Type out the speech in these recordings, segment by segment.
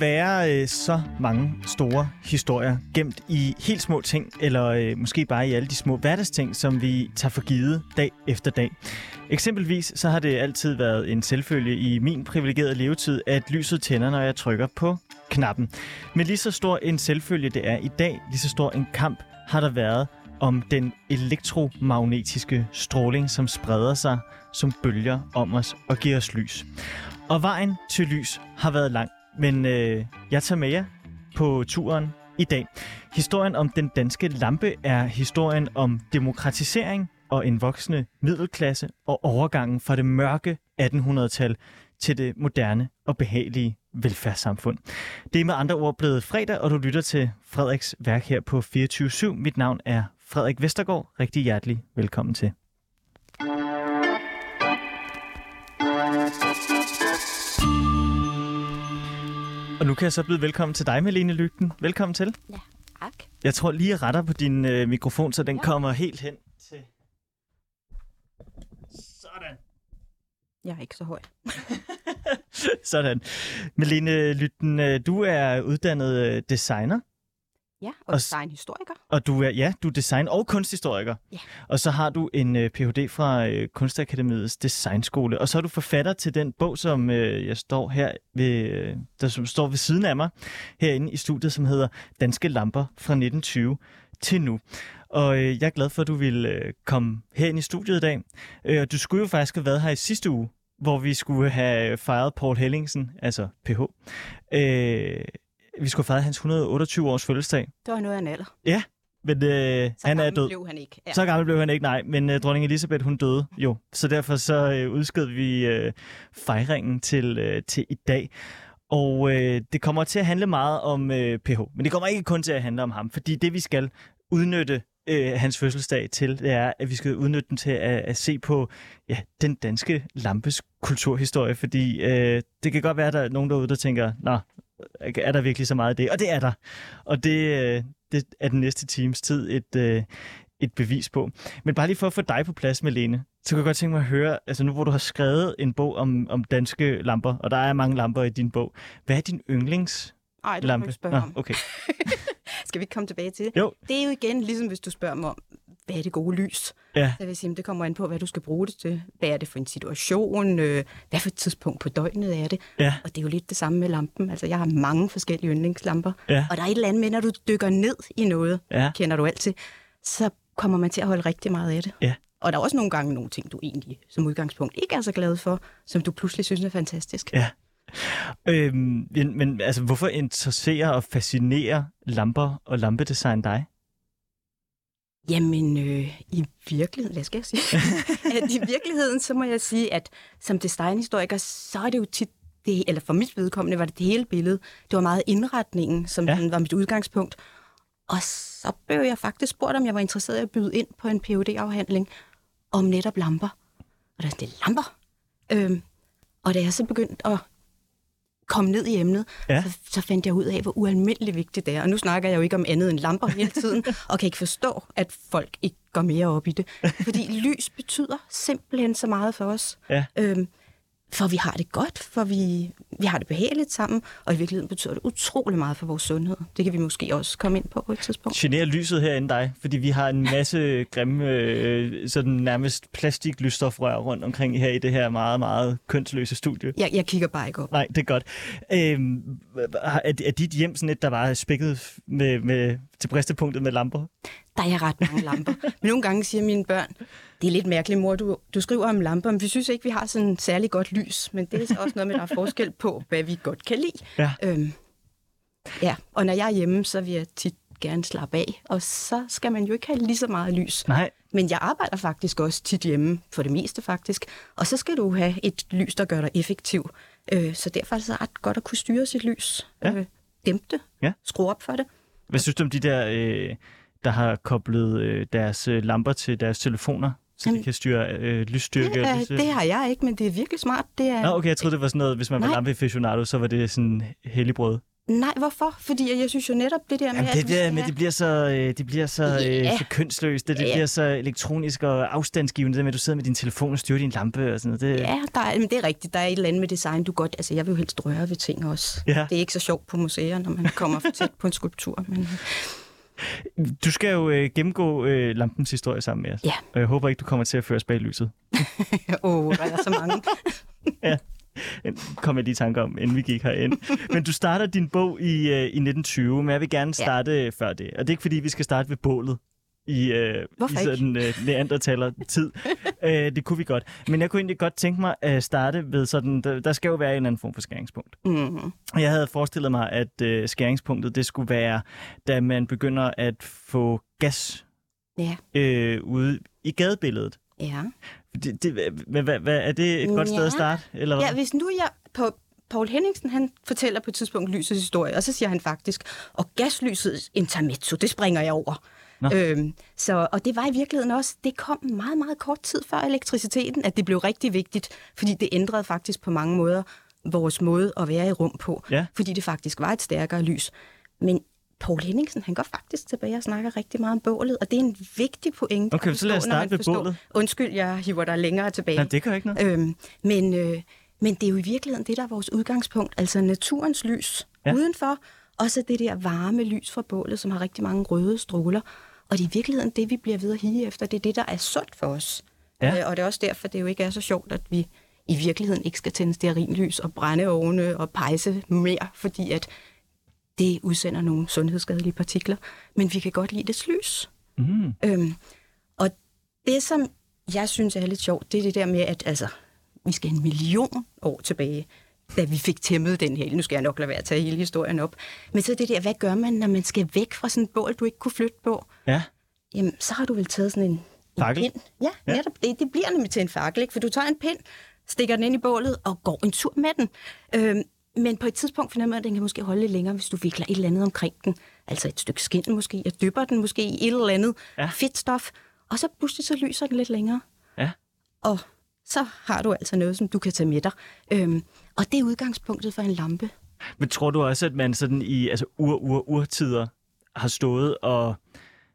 være øh, så mange store historier gemt i helt små ting, eller øh, måske bare i alle de små hverdagsting, som vi tager for givet dag efter dag. Eksempelvis så har det altid været en selvfølge i min privilegerede levetid, at lyset tænder, når jeg trykker på knappen. Men lige så stor en selvfølge det er i dag, lige så stor en kamp har der været om den elektromagnetiske stråling, som spreder sig som bølger om os og giver os lys. Og vejen til lys har været lang, men øh, jeg tager med jer på turen i dag. Historien om den danske lampe er historien om demokratisering og en voksende middelklasse og overgangen fra det mørke 1800-tal til det moderne og behagelige velfærdssamfund. Det er med andre ord blevet fredag, og du lytter til Frederiks værk her på 24 Mit navn er Frederik Vestergaard. Rigtig hjertelig velkommen til. Nu kan jeg så byde velkommen til dig, Malene Lygten. Velkommen til. Ja, tak. Jeg tror lige, jeg retter på din øh, mikrofon, så den ja. kommer helt hen til... Sådan. Jeg er ikke så høj. Sådan. Malene Lytten, øh, du er uddannet øh, designer, Ja, og, Og designhistoriker. og du er, ja, du er design- og kunsthistoriker. Ja. Og så har du en øh, Ph.D. fra øh, Kunstakademiets Designskole. Og så er du forfatter til den bog, som øh, jeg står her ved, der som står ved siden af mig herinde i studiet, som hedder Danske Lamper fra 1920 til nu. Og øh, jeg er glad for, at du vil øh, komme herind i studiet i dag. Øh, og du skulle jo faktisk have været her i sidste uge, hvor vi skulle have fejret Paul Hellingsen, altså PH. Øh, vi skulle have fejret hans 128 års fødselsdag. Det var noget af en alder. Men øh, Så han er død. blev han ikke. Ja. Så gammel blev han ikke, nej. Men øh, dronning Elisabeth, hun døde jo. Så derfor så øh, udskød vi øh, fejringen til, øh, til i dag. Og øh, det kommer til at handle meget om øh, PH. Men det kommer ikke kun til at handle om ham. Fordi det, vi skal udnytte øh, hans fødselsdag til, det er, at vi skal udnytte den til at, at se på ja, den danske lampes kulturhistorie. Fordi øh, det kan godt være, at der er nogen derude, der tænker, nå, er der virkelig så meget af det? Og det er der. Og det, øh, det er den næste times tid et, øh, et bevis på. Men bare lige for at få dig på plads, Melene, så kan jeg godt tænke mig at høre, altså nu hvor du har skrevet en bog om, om danske lamper, og der er mange lamper i din bog, hvad er din yndlingslampe? Ej, det må du ikke spørge om. okay. Skal vi ikke komme tilbage til det? Jo. Det er jo igen, ligesom hvis du spørger mig om, hvad er det gode lys? Ja, Så vil sige, det kommer an på, hvad du skal bruge det til. Hvad er det for en situation? Øh, Hvad for et tidspunkt på døgnet er det? ja, Og det er jo lidt det samme med lampen. Altså, jeg har mange forskellige yndlingslamper. ja, Og der er et eller andet med, når du dykker ned i noget, ja. kender du alt til, så kommer man til at holde rigtig meget af det. Ja. Og der er også nogle gange nogle ting, du egentlig som udgangspunkt ikke er så glad for, som du pludselig synes er fantastisk. Ja. Øhm, men, men altså, hvorfor interesserer og fascinerer lamper og lampedesign dig? Jamen, øh, i virkeligheden, hvad skal jeg sige? at I virkeligheden, så må jeg sige, at som designhistoriker, så er det jo tit, det, eller for mit vedkommende var det det hele billede. Det var meget indretningen, som Ja. var mit udgangspunkt. Og så blev jeg faktisk spurgt, om jeg var interesseret i at byde ind på en phd afhandling om netop lamper. Og der er sådan, det er lamper. Øhm, og da jeg så begyndte at komme ned i emnet, Ja. så, så fandt jeg ud af, hvor ualmindeligt vigtigt det er. Og nu snakker jeg jo ikke om andet end lamper hele tiden, og kan ikke forstå, at folk ikke går mere op i det. Fordi lys betyder simpelthen så meget for os. Ja. Øhm, for vi har det godt, for vi, vi har det behageligt sammen, og i virkeligheden betyder det utrolig meget for vores sundhed. Det kan vi måske også komme ind på på et tidspunkt. Generer lyset herinde dig? Fordi vi har en masse grimme, øh, sådan nærmest plastiklysstofrør rundt omkring her i det her meget, meget kønsløse studie. Jeg, jeg kigger bare ikke op. Nej, det er godt. Øhm, er, er dit hjem sådan et, der var spækket med, med, til bristepunktet med lamper? Der er ret mange lamper. Men nogle gange siger mine børn, det er lidt mærkeligt, mor, du, du skriver om lamper, men vi synes ikke, vi har sådan særlig godt lys. Men det er så også noget med, der er forskel på, hvad vi godt kan lide. Ja. Øhm, ja, og når jeg er hjemme, så vil jeg tit gerne slappe af, og så skal man jo ikke have lige så meget lys. Nej. Men jeg arbejder faktisk også tit hjemme, for det meste faktisk, og så skal du have et lys, der gør dig effektiv. Øh, så derfor er det så ret godt at kunne styre sit lys. Ja. Øh, dæmpe det, Ja. skrue op for det. Hvad synes du om de der, øh, der har koblet øh, deres øh, lamper til deres telefoner, så de Jamen, kan styre øh, lysstyrke? Ja, lys- det har jeg ikke, men det er virkelig smart. Det er, Nå, okay, jeg troede, det var sådan noget, hvis man var Nej. lampeaficionado, så var det sådan helligbrød. Nej, hvorfor? Fordi jeg synes jo netop det der med, Jamen, at det, der, skal men have- det bliver så, øh, det bliver så, øh, Ja. så kønsløst, det, det ja. bliver så elektronisk og afstandsgivende, det med, at du sidder med din telefon og styrer din lampe og sådan noget. Det, Ja, der er, men det er rigtigt. Der er et eller andet med design, du godt... Altså, jeg vil jo helst røre ved ting også. Ja. Det er ikke så sjovt på museer, når man kommer for tæt på en skulptur. Men Du skal jo øh, gennemgå øh, lampens historie sammen med os. Ja. Og jeg håber ikke, du kommer til at føre os bag lyset. åh, oh, der er så mange. kom jeg lige i tanke om, inden vi gik herind. Men du starter din bog i, øh, i 1920, men jeg vil gerne starte ja. før det. Og det er ikke, fordi vi skal starte ved bålet i, øh, Hvorfor sådan øh, neandertaler-tid. øh, det kunne vi godt. Men jeg kunne egentlig godt tænke mig at starte ved sådan, der, der skal jo være en eller anden form for skæringspunkt. Mm. Og Jeg havde forestillet mig, at øh, skæringspunktet det skulle være, da man begynder at få gas Ja, øh, ude i gadebilledet. ja. Det, det, hvad, hvad, hvad, er det et godt sted Ja. at starte? Eller hvad? Ja, hvis nu jeg på Paul Henningsen, han fortæller på et tidspunkt lysets historie, og så siger han faktisk, og gaslysets intermezzo, det springer jeg over. Nå. Øhm, så, og det var i virkeligheden også, det kom meget, meget kort tid før elektriciteten, at det blev rigtig vigtigt, fordi det ændrede faktisk på mange måder vores måde at være i rum på, Ja. fordi det faktisk var et stærkere lys. Men Paul Henningsen, han går faktisk tilbage og snakker rigtig meget om bålet, og det er en vigtig pointe. Okay, at så lad os forstå, starte ved forstår- bålet. Undskyld, jeg hiver dig længere tilbage. Nej, det gør ikke noget. Øhm, men, øh, men det er jo i virkeligheden det, der er vores udgangspunkt, altså naturens lys ja. udenfor, og så det der varme lys fra bålet, som har rigtig mange røde stråler. Og det er i virkeligheden det, vi bliver ved at hige efter. Det er det, der er sundt for os. Ja. Øh, og det er også derfor, det jo ikke er så sjovt, at vi i virkeligheden ikke skal tænde stearinlys og brændeovne og pejse mere, fordi at det udsender nogle sundhedsskadelige partikler. Men vi kan godt lide dets lys. Mm. Øhm, og det, som jeg synes er lidt sjovt, det er det der med, at altså, vi skal en million år tilbage, da vi fik tæmmet den her. Nu skal jeg nok lade være at tage hele historien op. Men så det der, hvad gør man, når man skal væk fra sådan et bål, du ikke kunne flytte på? Ja. Jamen, så har du vel taget sådan en, en Fakkel? pind. Ja, Ja. netop. Det, det bliver nemlig til en fakkel, ikke? For du tager en pind, stikker den ind i bålet og går en tur med den. Øhm, men på et tidspunkt finder man, at den kan måske holde lidt længere, hvis du vikler et eller andet omkring den. Altså et stykke skin måske, og dypper den måske i et eller andet ja. fedtstof. Og så pludselig så lyser den lidt længere. Ja. Og så har du altså noget, som du kan tage med dig. Øhm, og det er udgangspunktet for en lampe. Men tror du også, at man sådan i altså ur, ur, urtider har stået og,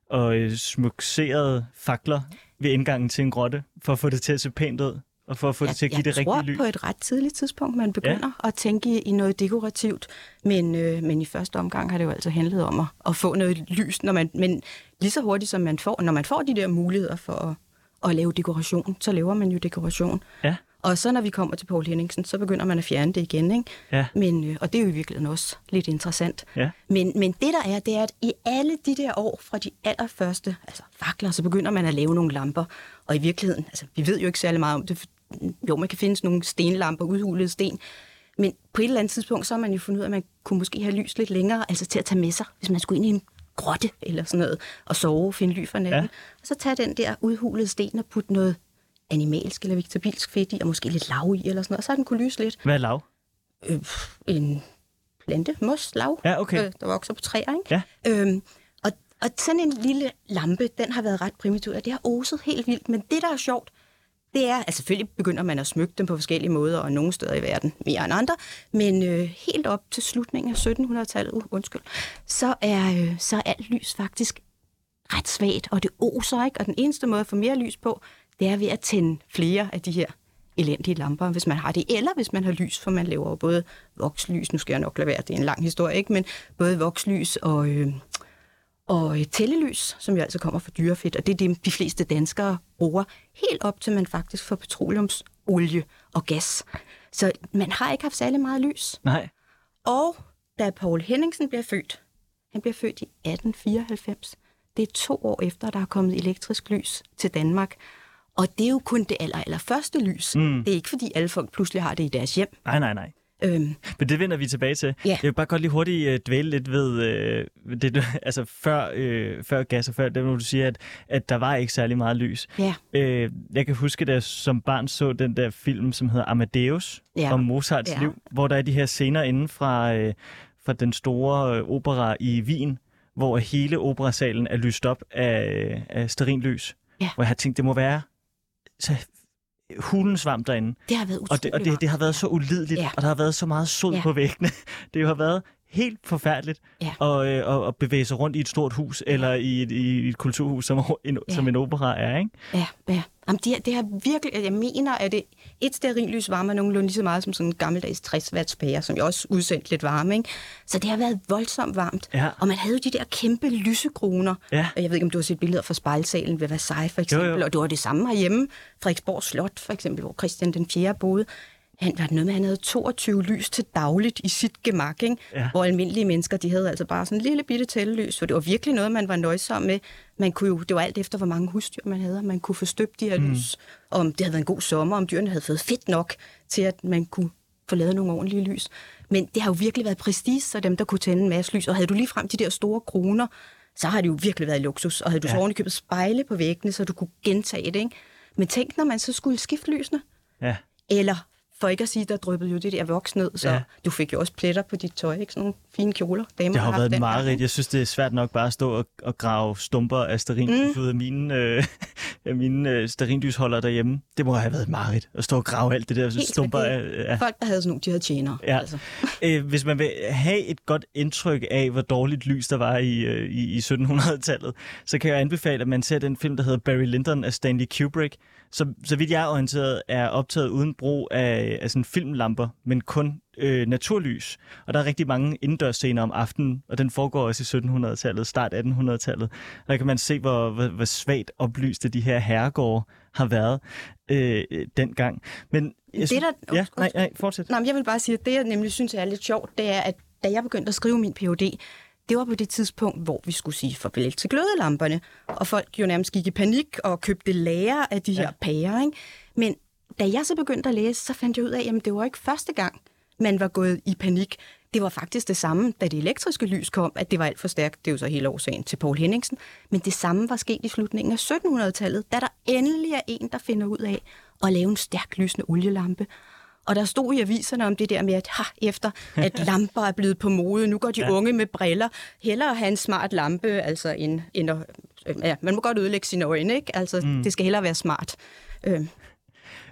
og øh, smukseret fakler ved indgangen til en grotte, for at få det til at se pænt ud, og for at få det til at give jeg det tror rigtige lys? på et ret tidligt tidspunkt, man begynder ja. at tænke i, i noget dekorativt. Men, øh, men i første omgang har det jo altså handlet om at, at få noget lys, når man, men lige så hurtigt som man får, når man får de der muligheder for at, at lave dekoration, så laver man jo dekoration. Ja. Og så når vi kommer til Paul Henningsen, så begynder man at fjerne det igen. Ikke? Ja. Men, øh, og det er jo i virkeligheden også lidt interessant. Ja. Men, men det der er, det er, at i alle de der år fra de allerførste altså fakler, så begynder man at lave nogle lamper. Og i virkeligheden, altså vi ved jo ikke særlig meget om det. Jo, man kan finde nogle stenlamper, udhulede sten. Men på et eller andet tidspunkt, så har man jo fundet ud af, at man kunne måske have lys lidt længere, altså til at tage med sig, hvis man skulle ind i en grotte eller sådan noget, og sove, finde ly for natten. Ja. Ja. Og så tage den der udhulede sten og putte noget animalsk eller vegetabilsk fedt i, og måske lidt lav i eller sådan noget, og så har den kunne lyse lidt. Hvad er lav? Øh, en plante, mos, lav, Ja, okay. øh, der vokser på træer. Ikke? Ja. Øhm, og, og sådan en lille lampe, den har været ret primitiv, og det har oset helt vildt. Men det, der er sjovt, det er, altså selvfølgelig begynder man at smykke dem på forskellige måder, og nogle steder i verden mere end andre, men øh, helt op til slutningen af 1700-tallet, uh, undskyld, så er, øh, så er alt lys faktisk ret svagt, og det oser ikke, og den eneste måde at få mere lys på, det er ved at tænde flere af de her elendige lamper, hvis man har det, eller hvis man har lys, for man laver jo både vokslys, nu skal jeg nok lade være, det er en lang historie, ikke? men både vokslys og, øh, og tællelys, som jo altså kommer fra dyrefedt, og det er det, de fleste danskere bruger, helt op til man faktisk får petroleumsolie og gas. Så man har ikke haft særlig meget lys. Nej. Og da Paul Henningsen bliver født, han bliver født i 1894, det er to år efter, der er kommet elektrisk lys til Danmark. Og det er jo kun det aller, aller første lys. Mm. Det er ikke, fordi alle folk pludselig har det i deres hjem. Nej, nej, nej. Øhm, Men det vender vi tilbage til. Ja. Jeg vil bare godt lige hurtigt uh, dvæle lidt ved uh, det, altså før, uh, før gas og før det, hvor du siger, at, at der var ikke særlig meget lys. ja, Uh, jeg kan huske, da jeg som barn så den der film, som hedder Amadeus, Ja. om Mozarts Ja. liv, hvor der er de her scener inden fra, uh, fra den store uh, opera i Wien, hvor hele operasalen er lyst op af, af sterinlys. Ja. Hvor jeg har tænkt, det må være så hulen svamp derinde. det har været utroligt Og det, og det, det har været så ulideligt, ja. Og der har været så meget sod. Ja. på væggene. Det har været helt forfærdeligt Ja. at, øh, at, at bevæge sig rundt i et stort hus, eller i et, i et kulturhus, som en, Ja. som en opera er, ikke? Ja, ja. Jamen, det, her- det har virkelig, jeg mener, at det, et stearinlys varmer nogenlunde lige så meget som sådan en gammeldags 60 watts pære, som jeg også udsendte lidt varme, ikke? Så det har været voldsomt varmt. Ja. Og man havde jo de der kæmpe lysekroner. Ja. Jeg ved ikke, om du har set billeder fra spejlsalen ved Versailles, for eksempel. jo. Og det var det samme herhjemme. Frederiksborg Slot, for eksempel, hvor Christian den 4. boede. Han var noget med, han havde 22 lys til dagligt i sit gemak, ikke? Ja. hvor almindelige mennesker, de havde altså bare sådan en lille bitte tællelys, for det var virkelig noget, man var nøjsom med. Man kunne jo, det var alt efter, hvor mange husdyr man havde, man kunne få støbt de her mm. lys, om det havde været en god sommer, om dyrene havde fået fedt nok til, at man kunne få lavet nogle ordentlige lys. Men det har jo virkelig været prestige, så dem, der kunne tænde en masse lys, og havde du lige frem de der store kroner, så har det jo virkelig været luksus, og havde du ja. så ordentligt købet spejle på væggene, så du kunne gentage det, ikke? Men tænk, når man så skulle skifte lysene, Ja. eller for ikke at sige, der dryppede jo det der voks ned, så Ja. du fik jo også pletter på dit tøj, ikke? Sådan nogle fine kjoler. Damer Det har haft været et dengang, mareridt. ikke? Jeg synes, det er svært nok bare at stå og, og grave stumper af stearinlys mm. ud af mine, øh, af mine øh, stearinlysholder derhjemme. Det må have været et mareridt at stå og grave alt det der Helt stumper af. af Folk, der havde sådan nogle, de havde tjenere. Ja. Altså. Øh, hvis man vil have et godt indtryk af, hvor dårligt lys der var i, øh, i, i 1700-tallet, så kan jeg anbefale, at man ser den film, der hedder Barry Lyndon af Stanley Kubrick, som, så vidt jeg er orienteret, er optaget uden brug af, af sådan filmlamper, men kun øh, naturlys. Og der er rigtig mange indendørsscener om aftenen, og den foregår også i 1700-tallet, start 1800-tallet. Der kan man se, hvor, hvor, hvor svagt oplyste de her herregårde har været øh, dengang. Men jeg Det, synes- der- Ja, nej, nej, fortsæt. Nå, men jeg vil bare sige, at det, jeg nemlig synes er lidt sjovt, det er, at da jeg begyndte at skrive min Ph.D., det var på det tidspunkt, hvor vi skulle sige farvel til glødelamperne, og folk jo nærmest gik i panik og købte lager af de her Ja. pærer. Ikke? Men da jeg så begyndte at læse, så fandt jeg ud af, at det var ikke første gang, man var gået i panik. Det var faktisk det samme, da det elektriske lys kom, at det var alt for stærkt. Det er jo så hele årsagen til Paul Henningsen. Men det samme var sket i slutningen af 1700-tallet, da der endelig er en, der finder ud af at lave en stærk lysende olielampe. Og der stod i aviserne om det der med, at ha, efter at lamper er blevet på mode, nu går de Ja. unge med briller. Hellere have en smart lampe, altså end, end at, øh, ja, man må godt ødelægge sine øjne, ikke? Altså, mm. det skal hellere være smart. Øh,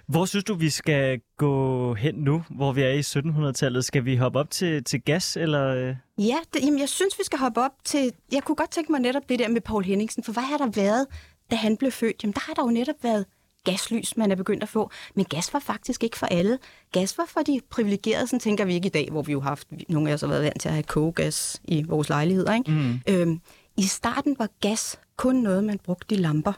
Hvor synes du, vi skal gå hen nu, hvor vi er i 1700-tallet? Skal vi hoppe op til, til gas, eller... øh? Ja, det, jamen, jeg synes, vi skal hoppe op til... Jeg kunne godt tænke mig netop det der med Paul Henningsen, for hvad har der været, da han blev født? Jamen, der har der jo netop været gaslys, man er begyndt at få. Men gas var faktisk ikke for alle. Gas var for de privilegerede, sådan tænker vi ikke i dag, hvor vi jo har haft, nogle af os har været vant til at have kogegas i vores lejligheder. Ikke? Mm. Øhm, I starten var gas kun noget, man brugte i lamper.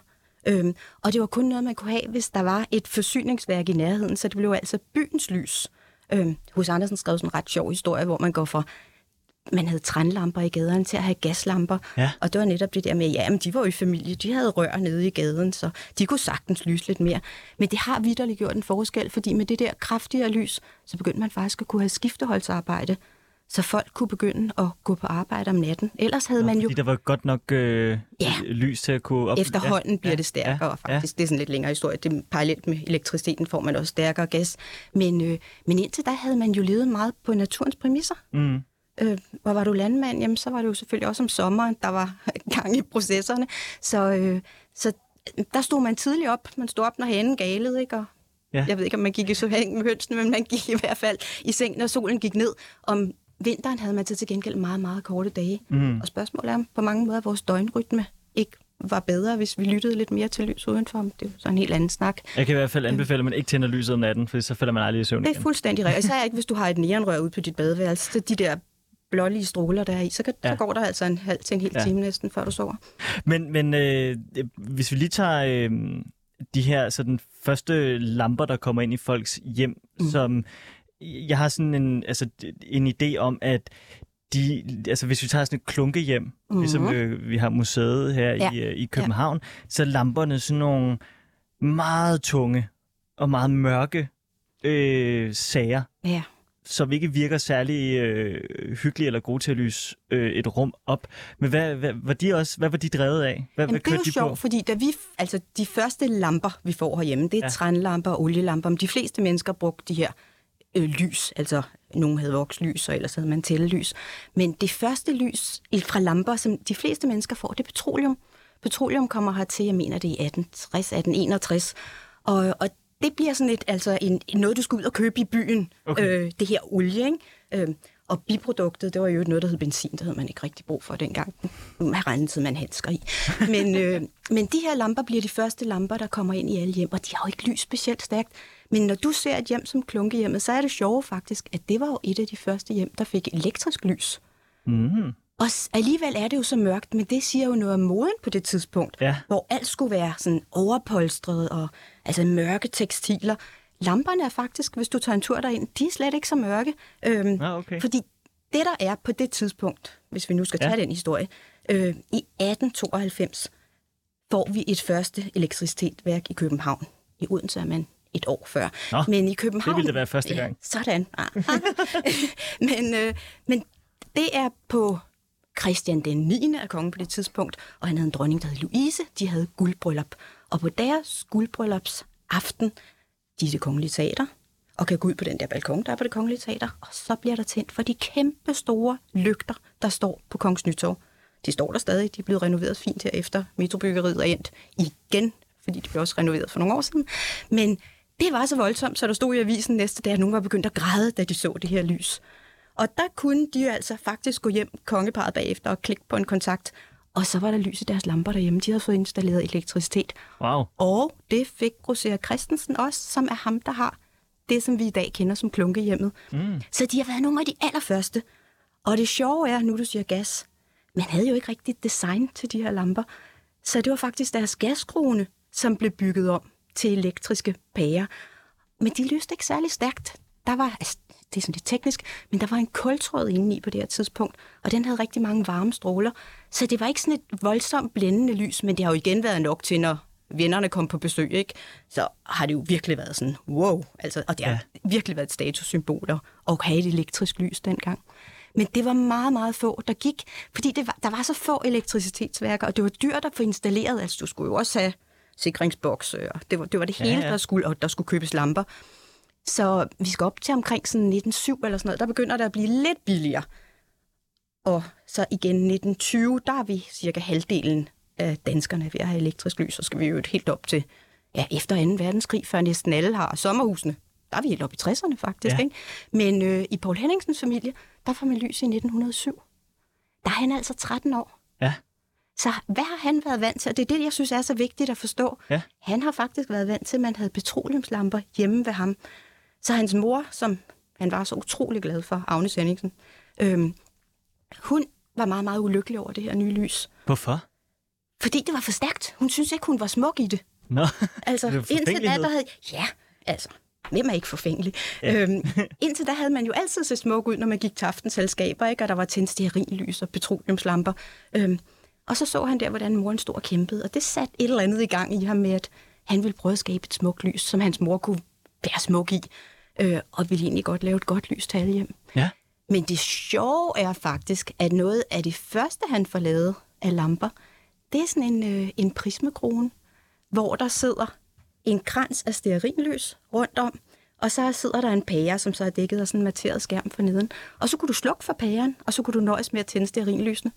Øhm, og det var kun noget, man kunne have, hvis der var et forsyningsværk i nærheden, så det blev altså byens lys. Øhm, hos Andersen skrev sådan en ret sjov historie, hvor man går fra man havde trænlamper i gaderne til at have gaslamper. Ja. Og det var netop det der med, ja, men de var jo i familie, de havde rør nede i gaden, så de kunne sagtens lyse lidt mere. Men det har vidderligt gjort en forskel, fordi med det der kraftigere lys, så begyndte man faktisk at kunne have skifteholdsarbejde, så folk kunne begynde at gå på arbejde om natten. Ellers havde man jo der var godt nok øh, Ja. lys til at kunne... Op... efterhånden Ja, bliver ja, det stærkere, ja, ja, faktisk. Det er sådan lidt længere historie. Det er parallelt med elektriciteten får man også stærkere gas. Men, øh, men indtil da havde man jo levet meget på naturens præmisser. Ja. Mm. Øh, og var du landmand, jamen, så var det jo selvfølgelig også om sommeren, der var gang i processerne. Så, øh, så der stod man tidligt op. Man stod op, når hanen galede, ikke? Og Ja. Jeg ved ikke, om man gik i seng med hønsene, men man gik i hvert fald i seng, når solen gik ned. Om vinteren havde man så til gengæld meget, meget korte dage. Mm. Og spørgsmålet er, på mange måder vores døgnrytme ikke var bedre, hvis vi lyttede lidt mere til lys udenfor. Det er jo så en helt anden snak. Jeg kan i hvert fald anbefale, at man ikke tænder lyset om natten, for så falder man aldrig i søvn Det er igen. fuldstændig rigtigt. Især ikke, hvis du har et neonrør ude på dit badeværelse. Så de der blålige stråler, der er i, så, kan, ja. Ja. så går der altså en halv til en hel Ja. ja. time næsten, før du sover. Men, men øh, hvis vi lige tager øh, de her sådan første lamper, der kommer ind i folks hjem, mm. som jeg har sådan en, altså, en idé om, at de, altså hvis vi tager sådan et klunkehjem, mm-hmm. Mhm. ligesom øh, vi har museet her ja. Ja. i, øh, i København, så er lamperne sådan nogle meget tunge og meget mørke øh, sager, Ja. Som ikke virker særlig øh, hyggelige eller gode til at lyse øh, et rum op. Men hvad, hvad, var de også, hvad var de drevet af? Hvad, Jamen, hvad det er jo de sjovt, på? fordi da vi, altså de første lamper, vi får herhjemme, det er Ja. trænlamper og olielamper. Men de fleste mennesker brugte de her øh, lys, altså nogen havde vokslys, og ellers havde man tællelys. Men det første lys fra lamper, som de fleste mennesker får, det er petroleum. Petroleum kommer hertil, jeg mener det er i 1860, 1861. Og, og det bliver sådan et, altså en, noget, du skal ud og købe i byen, Okay. øh, det her olie, ikke? Øh, Og biproduktet, det var jo noget, der hed benzin. Det havde man ikke rigtig brug for dengang. Nu har regnet man handsker i. Men, øh, men de her lamper bliver de første lamper, der kommer ind i alle hjem, og de har jo ikke lys specielt stærkt. Men når du ser et hjem som klunkehjemmet, så er det sjovt faktisk, at det var jo et af de første hjem, der fik elektrisk lys. Mm. Og alligevel er det jo så mørkt, men det siger jo noget om moden på det tidspunkt, ja. hvor alt skulle være sådan overpolstret og altså mørke tekstiler. Lamperne er faktisk, hvis du tager en tur derind, de er slet ikke så mørke. Øhm, ah, okay. Fordi det, der er på det tidspunkt, hvis vi nu skal tage ja. den historie, øh, i 1892 får vi et første elektriciteteværk i København. I Odense er man et år før. Nå, men i København... Det ville det være første gang. Ja, sådan. men, øh, men det er på Christian den 9. af kongen på det tidspunkt, og han havde en dronning, der hed Louise. De havde guldbryllup. Og på deres guldbryllups aften, de er det kongelige teater, og kan gå ud på den der balkon, der er på det kongelige teater, og så bliver der tændt for de kæmpe store lygter, der står på Kongens Nytorv. De står der stadig, de er blevet renoveret fint her efter metrobyggeriet er endt igen, fordi de blev også renoveret for nogle år siden. Men det var så voldsomt, så der stod i avisen næste dag, at nogen var begyndt at græde, da de så det her lys. Og der kunne de jo altså faktisk gå hjem, kongeparet bagefter, og klikke på en kontakt. Og så var der lys i deres lamper derhjemme. De havde fået installeret elektricitet. Wow. Og det fik Roser Christensen også, som er ham, der har det, som vi i dag kender som klunkehjemmet. Mm. Så de har været nogle af de allerførste. Og det sjove er, nu du siger gas, man havde jo ikke rigtigt design til de her lamper. Så det var faktisk deres gaskrone, som blev bygget om til elektriske pærer. Men de lyste ikke særlig stærkt. Der var, altså, det er sådan lidt teknisk, men der var en kultråd inde i på det her tidspunkt, og den havde rigtig mange varme stråler. Så det var ikke sådan et voldsomt blændende lys, men det har jo igen været nok til, når vennerne kom på besøg, ikke? så har det jo virkelig været sådan, wow, altså, og det har ja. virkelig været et statussymbol at have et elektrisk lys dengang. Men det var meget, meget få, der gik, fordi det var, der var så få elektricitetsværker, og det var dyrt at få installeret. Altså, du skulle jo også have sikringsboks, og det var det, var det hele, ja, ja. der skulle, og der skulle købes lamper. Så vi skal op til omkring sådan 1907 eller sådan noget, der begynder det at blive lidt billigere. Og så igen 1920, der er vi cirka halvdelen af danskerne ved at have elektrisk lys, så skal vi jo et helt op til ja, efter 2. verdenskrig, før næsten alle har sommerhusene. Der er vi helt op i 60'erne faktisk. Ja. Ikke? Men øh, i Paul Henningsens familie, der får man lys i 1907. Der er han altså 13 år. Ja. Så hvad har han været vant til? Og det er det, jeg synes er så vigtigt at forstå. Ja. Han har faktisk været vant til, at man havde petroleumslamper hjemme ved ham. Så hans mor, som han var så utrolig glad for, Agnes Henningsen, øhm, hun var meget, meget ulykkelig over det her nye lys. Hvorfor? Fordi det var for stærkt. Hun synes ikke, hun var smuk i det. Nå, altså, indtil da, der havde... Ja, altså, hvem er ikke forfængelig? Ja. Øhm, indtil da havde man jo altid set smuk ud, når man gik til aftenselskaber, ikke? og der var tændt stearinlys og petroleumslamper. Øhm, og så så han der, hvordan moren stod og kæmpede, og det satte et eller andet i gang i ham med, at han ville prøve at skabe et smukt lys, som hans mor kunne være smuk i øh, og ville egentlig godt lave et godt lys til alle hjem. Ja. Men det sjove er faktisk, at noget af det første, han får lavet af lamper, det er sådan en, øh, en prismekrone, hvor der sidder en krans af stearinlys rundt om, og så sidder der en pære, som så er dækket af sådan en materet skærm for neden. Og så kunne du slukke for pæren, og så kunne du nøjes med at tænde stearinlysene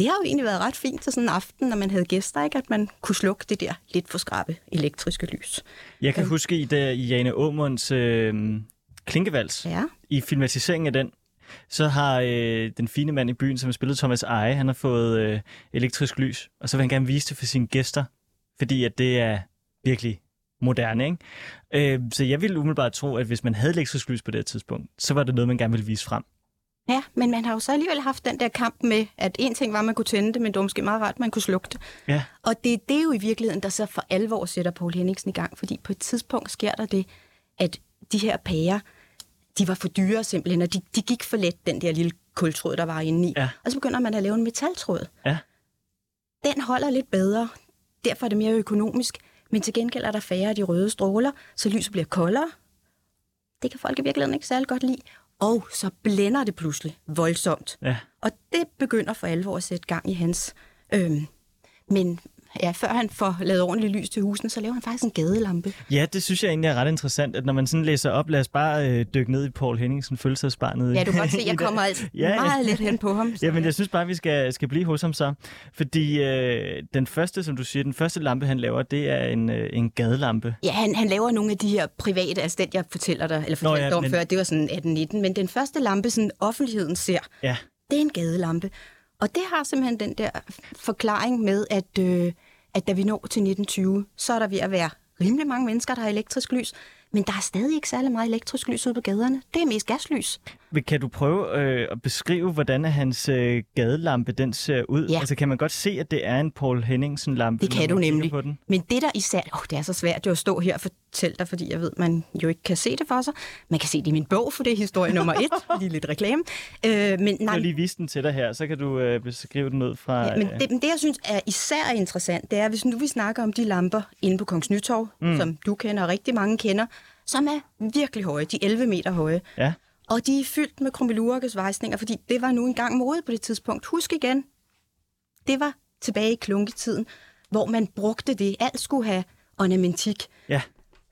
det har jo egentlig været ret fint til sådan en aften, når man havde gæster, ikke? at man kunne slukke det der lidt for skrabe elektriske lys. Jeg kan um, huske i, der, i Jane Åmunds øh, Klinkevals, ja. i filmatiseringen af den, så har øh, den fine mand i byen, som har spillet Thomas Eje, han har fået øh, elektrisk lys, og så vil han gerne vise det for sine gæster, fordi at det er virkelig moderne. Ikke? Øh, så jeg ville umiddelbart tro, at hvis man havde elektrisk lys på det tidspunkt, så var det noget, man gerne ville vise frem. Ja, men man har jo så alligevel haft den der kamp med, at en ting var, at man kunne tænde det, men det var måske meget rart, at man kunne slukke det. Ja. Og det, det er jo i virkeligheden, der så for alvor sætter Paul Henningsen i gang, fordi på et tidspunkt sker der det, at de her pærer, de var for dyre simpelthen, og de, de gik for let, den der lille kultråd, der var inde i. Ja. Og så begynder man at lave en metaltråd. Ja. Den holder lidt bedre, derfor er det mere økonomisk, men til gengæld er der færre af de røde stråler, så lyset bliver koldere. Det kan folk i virkeligheden ikke særlig godt lide og så blænder det pludselig voldsomt. Ja. Og det begynder for alvor at sætte gang i hans. Øhm, men ja, før han får lavet ordentligt lys til husene, så laver han faktisk en gadelampe. Ja, det synes jeg egentlig er ret interessant, at når man sådan læser op, lad os bare øh, dykke ned i Paul Henningsen fødselsdagsbarnet. Ja, du kan godt se, jeg kommer altså ja, meget lidt hen på ham. Ja, men jeg synes bare, vi skal, skal blive hos ham så. Fordi øh, den første, som du siger, den første lampe, han laver, det er en, øh, en gadelampe. Ja, han, han laver nogle af de her private, altså den, jeg fortæller dig, eller fortalte ja, om men... før, det var sådan 18-19, men den første lampe, sådan offentligheden ser, ja. det er en gadelampe. Og det har simpelthen den der forklaring med, at, øh, at da vi når til 1920, så er der ved at være rimelig mange mennesker, der har elektrisk lys. Men der er stadig ikke særlig meget elektrisk lys ude på gaderne. Det er mest gaslys. Men kan du prøve øh, at beskrive, hvordan hans øh, gadelampe den ser ud? Ja. Altså kan man godt se, at det er en Paul Henningsen-lampe? Det kan du nemlig. På den? Men det der især... Åh, det er så svært jo at stå her og fortælle dig, fordi jeg ved, man jo ikke kan se det for sig. Man kan se det i min bog, for det er historie nummer et. lige lidt reklame. Øh, men nej, jeg lige vise den til dig her, så kan du øh, beskrive den ud fra... Ja, men det, men det, jeg synes er især interessant, det er, hvis nu vi snakker om de lamper inde på Kongens Nytorv, mm. som du kender og rigtig mange kender, som er virkelig høje. De er 11 meter høje. Ja. Og de er fyldt med krummelurkes vejsninger, fordi det var nu engang mode på det tidspunkt. Husk igen, det var tilbage i klunketiden, hvor man brugte det. Alt skulle have ornamentik. Ja.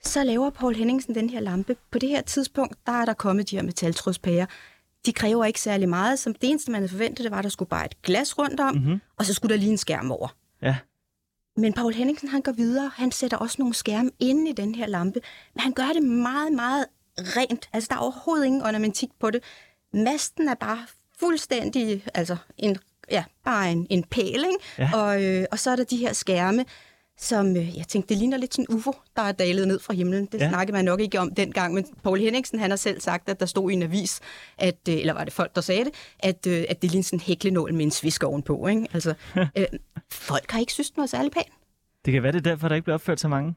Så laver Paul Henningsen den her lampe. På det her tidspunkt, der er der kommet de her metaltrådspærer. De kræver ikke særlig meget. Som det eneste, man havde forventet, det var, at der skulle bare et glas rundt om, mm-hmm. og så skulle der lige en skærm over. Ja. Men Paul Henningsen, han går videre. Han sætter også nogle skærme inde i den her lampe. Men han gør det meget, meget rent. Altså, der er overhovedet ingen ornamentik på det. Masten er bare fuldstændig, altså en, ja, bare en, en pæl, ikke? Ja. Og, øh, og så er der de her skærme, som øh, jeg tænkte, det ligner lidt sådan en UFO, der er dalet ned fra himlen. Det ja. snakkede man nok ikke om dengang, men Paul Henningsen han har selv sagt, at der stod i en avis, at, øh, eller var det folk, der sagde det, at, øh, at det lignede sådan en hæklenål med en svisk ovenpå. Ikke? Altså, øh, folk har ikke synes, den var særlig pæn. Det kan være, det er derfor, der ikke bliver opført så mange.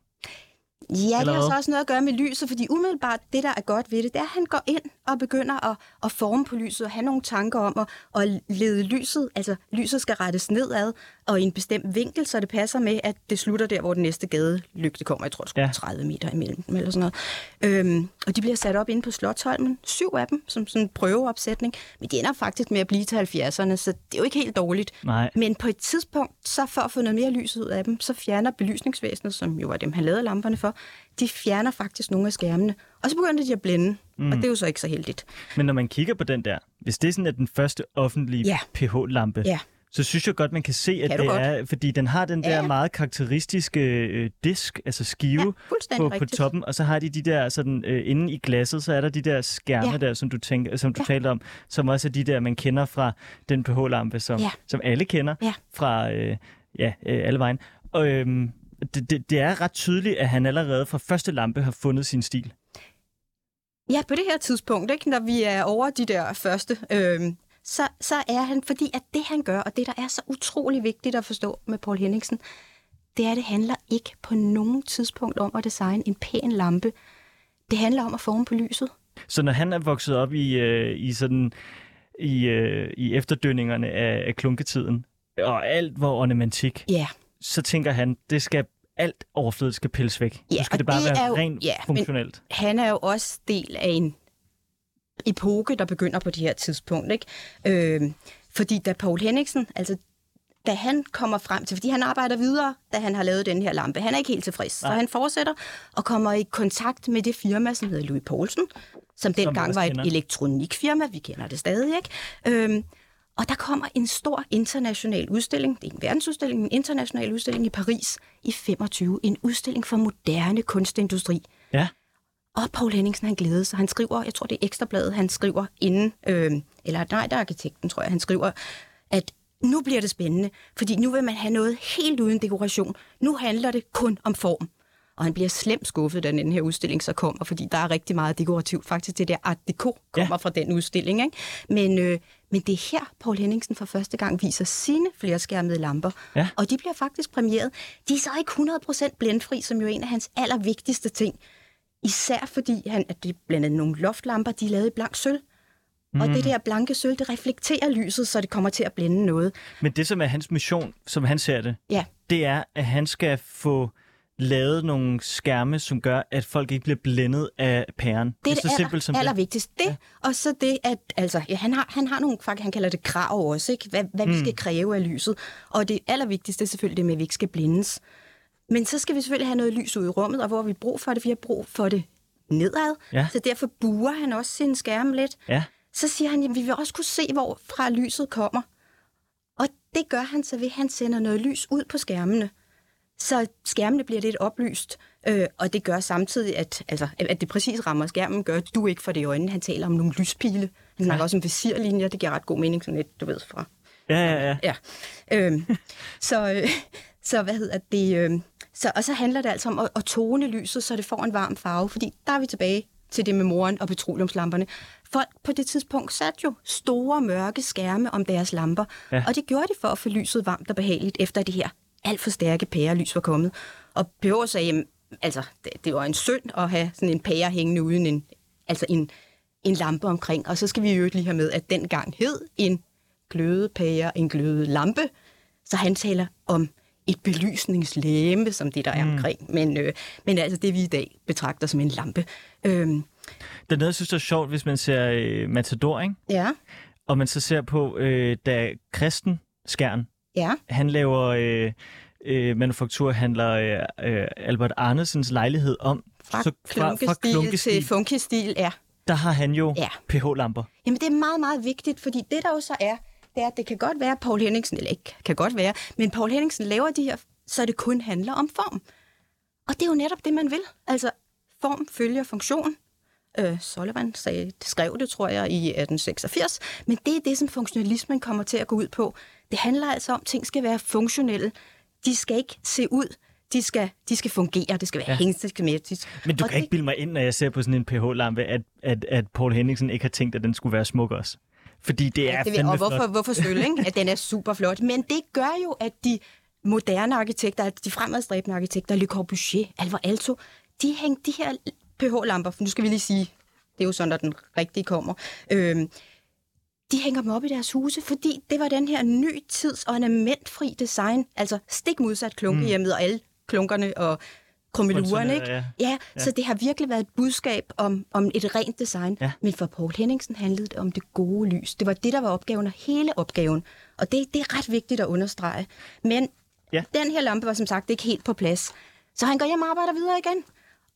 Ja, det har så også noget at gøre med lyset, fordi umiddelbart det, der er godt ved det, det er, at han går ind og begynder at, at forme på lyset og have nogle tanker om at, at lede lyset, altså lyset skal rettes nedad og i en bestemt vinkel, så det passer med, at det slutter der, hvor den næste gade lygte kommer. Jeg tror, det er ja. 30 meter imellem dem eller sådan noget. Øhm, og de bliver sat op inde på Slottholmen, syv af dem, som sådan en prøveopsætning, men de ender faktisk med at blive til 70'erne, så det er jo ikke helt dårligt. Nej. Men på et tidspunkt, så for at få noget mere lys ud af dem, så fjerner belysningsvæsenet, som jo var dem, han lavede lamperne for, de fjerner faktisk nogle af skærmene. Og så begynder de at blænde, mm. og det er jo så ikke så heldigt. Men når man kigger på den der, hvis det er sådan, at den første offentlige ja. pH-lampe, ja så synes jeg godt, man kan se, at kan det godt? er, fordi den har den der ja. meget karakteristiske øh, disk, altså skive ja, på, på toppen, og så har de de der sådan øh, inde i glasset, så er der de der skærme ja. der, som du tænker, som du ja. talte om, som også er de der man kender fra den pH-lampe, som ja. som alle kender ja. fra øh, ja, øh, alle vejen. Og øh, det, det, det er ret tydeligt, at han allerede fra første lampe har fundet sin stil. Ja, på det her tidspunkt, ikke, når vi er over de der første, øh, så, så er han, fordi at det han gør, og det der er så utrolig vigtigt at forstå med Paul Henningsen, det er, at det handler ikke på nogen tidspunkt om at designe en pæn lampe. Det handler om at forme på lyset. Så når han er vokset op i, øh, i sådan i, øh, i efterdønningerne af, af klunketiden, og alt var ornamentik, ja. Så tænker han, det skal alt overflødet skal pilles væk. Ja, så skal det bare det være jo, rent ja, funktionelt. han er jo også del af en epoke, der begynder på det her tidspunkt. Ikke? Øh, fordi da Paul Henningsen, altså da han kommer frem til, fordi han arbejder videre, da han har lavet den her lampe. Han er ikke helt tilfreds, Nej. så han fortsætter og kommer i kontakt med det firma, som hedder Louis Poulsen, som dengang var et elektronikfirma. Vi kender det stadig, ikke? Øhm, og der kommer en stor international udstilling, det er en verdensudstilling, en international udstilling i Paris i 25. En udstilling for moderne kunstindustri. Ja. Og Paul Henningsen, han glæder sig. Han skriver, jeg tror det er Ekstrabladet, han skriver inden, øh, eller nej, der er arkitekten, tror jeg, han skriver, at nu bliver det spændende, fordi nu vil man have noget helt uden dekoration. Nu handler det kun om form. Og han bliver slemt skuffet, da den her udstilling så kommer, fordi der er rigtig meget dekorativt. Faktisk det der Art Deco kommer ja. fra den udstilling. Ikke? Men, øh, men det er her, Paul Henningsen for første gang viser sine flerskærmede lamper. Ja. Og de bliver faktisk premieret. De er så ikke 100% blændfri, som jo er en af hans allervigtigste ting. Især fordi han, at det blandt andet nogle loftlamper, de er lavet i blank sølv. Mm. Og det der blanke sølv, det reflekterer lyset, så det kommer til at blænde noget. Men det, som er hans mission, som han ser det, ja. det er, at han skal få lavet nogle skærme, som gør, at folk ikke bliver blændet af pæren. Det er så det aller, simpelt som det. allervigtigste. Det, ja. og så det, at altså, ja, han, har, han har nogle, faktisk, han kalder det krav også, ikke? hvad, hvad mm. vi skal kræve af lyset. Og det allervigtigste er selvfølgelig det med, at vi ikke skal blindes. Men så skal vi selvfølgelig have noget lys ud i rummet, og hvor har vi brug for det? Vi har brug for det nedad. Ja. Så derfor buer han også sin skærm lidt. Ja. Så siger han, at vi vil også kunne se, hvor fra lyset kommer. Og det gør han så ved, at han sender noget lys ud på skærmene. Så skærmene bliver lidt oplyst, øh, og det gør samtidig, at, altså, at det præcis rammer skærmen, gør, at du ikke får det i øjnene. Han taler om nogle lyspile. Han snakker ja. også om visirlinjer. Det giver ret god mening, sådan lidt, du ved, fra Ja, ja, ja. Ja. Øhm, så, øh, så hvad hedder det? Øh, så, og så handler det altså om at, at tone lyset, så det får en varm farve, fordi der er vi tilbage til det med moren og petroleumslamperne. Folk på det tidspunkt satte jo store mørke skærme om deres lamper, Ja. og det gjorde de for at få lyset varmt og behageligt, efter det her alt for stærke pærelys var kommet. Og Pøver sagde, jamen, altså, det, det var en synd at have sådan en pære hængende uden en, altså en, en lampe omkring. Og så skal vi jo lige have med, at dengang hed en glødepære en glødelampe, så han taler om et belysningslæme, som det der er omkring. Men, øh, men altså det, vi i dag betragter som en lampe. Øhm, Der er noget, jeg synes, der er sjovt, hvis man ser øh, Matador, ikke? ja, og man så ser på, øh, da Kristen Skjern, ja, han laver øh, øh, manufakturhandler øh, øh, Albert Arnesens lejlighed om. fra, så fra klunkestil til funkestil, ja. der har han jo Ja. pH-lamper. Jamen, det er meget, meget vigtigt, fordi det der jo så er, det er, at det kan godt være, at Paul Henningsen, eller ikke kan godt være, men Paul Henningsen laver de her, så det kun handler om form. Og det er jo netop det, man vil. Altså, form følger funktion. Øh, Sullivan sagde, skrev det, tror jeg, i 1886. Men det er det, som funktionalismen kommer til at gå ud på. Det handler altså om, at ting skal være funktionelle. De skal ikke se ud. De skal, de skal fungere. Det skal være Ja. hensigtsmæssigt. Men du Og kan ikke det- bilde mig ind, når jeg ser på sådan en pH-lampe, at, at, at Paul Henningsen ikke har tænkt, at den skulle være smuk også. Fordi det er Ja, det vil, og hvorfor, flot. hvorfor sølv, ikke? At den er super flot. Men det gør jo, at de moderne arkitekter, de fremadstræbende arkitekter, Le Corbusier, Alvar Aalto, de hængte de her pH-lamper, for nu skal vi lige sige, det er jo sådan, når den rigtige kommer, øhm, de hænger dem op i deres huse, fordi det var den her ny tids ornamentfri design, altså stik modsat klunkehjemmet og alle klunkerne og krummelurerne, ikke? Ja. Ja, ja, så det har virkelig været et budskab om, om et rent design. Ja. Men for Paul Henningsen handlede det om det gode lys. Det var det, der var opgaven, og hele opgaven. Og det, det er ret vigtigt at understrege. Men Ja. den her lampe var som sagt ikke helt på plads. Så han går hjem og arbejder videre igen.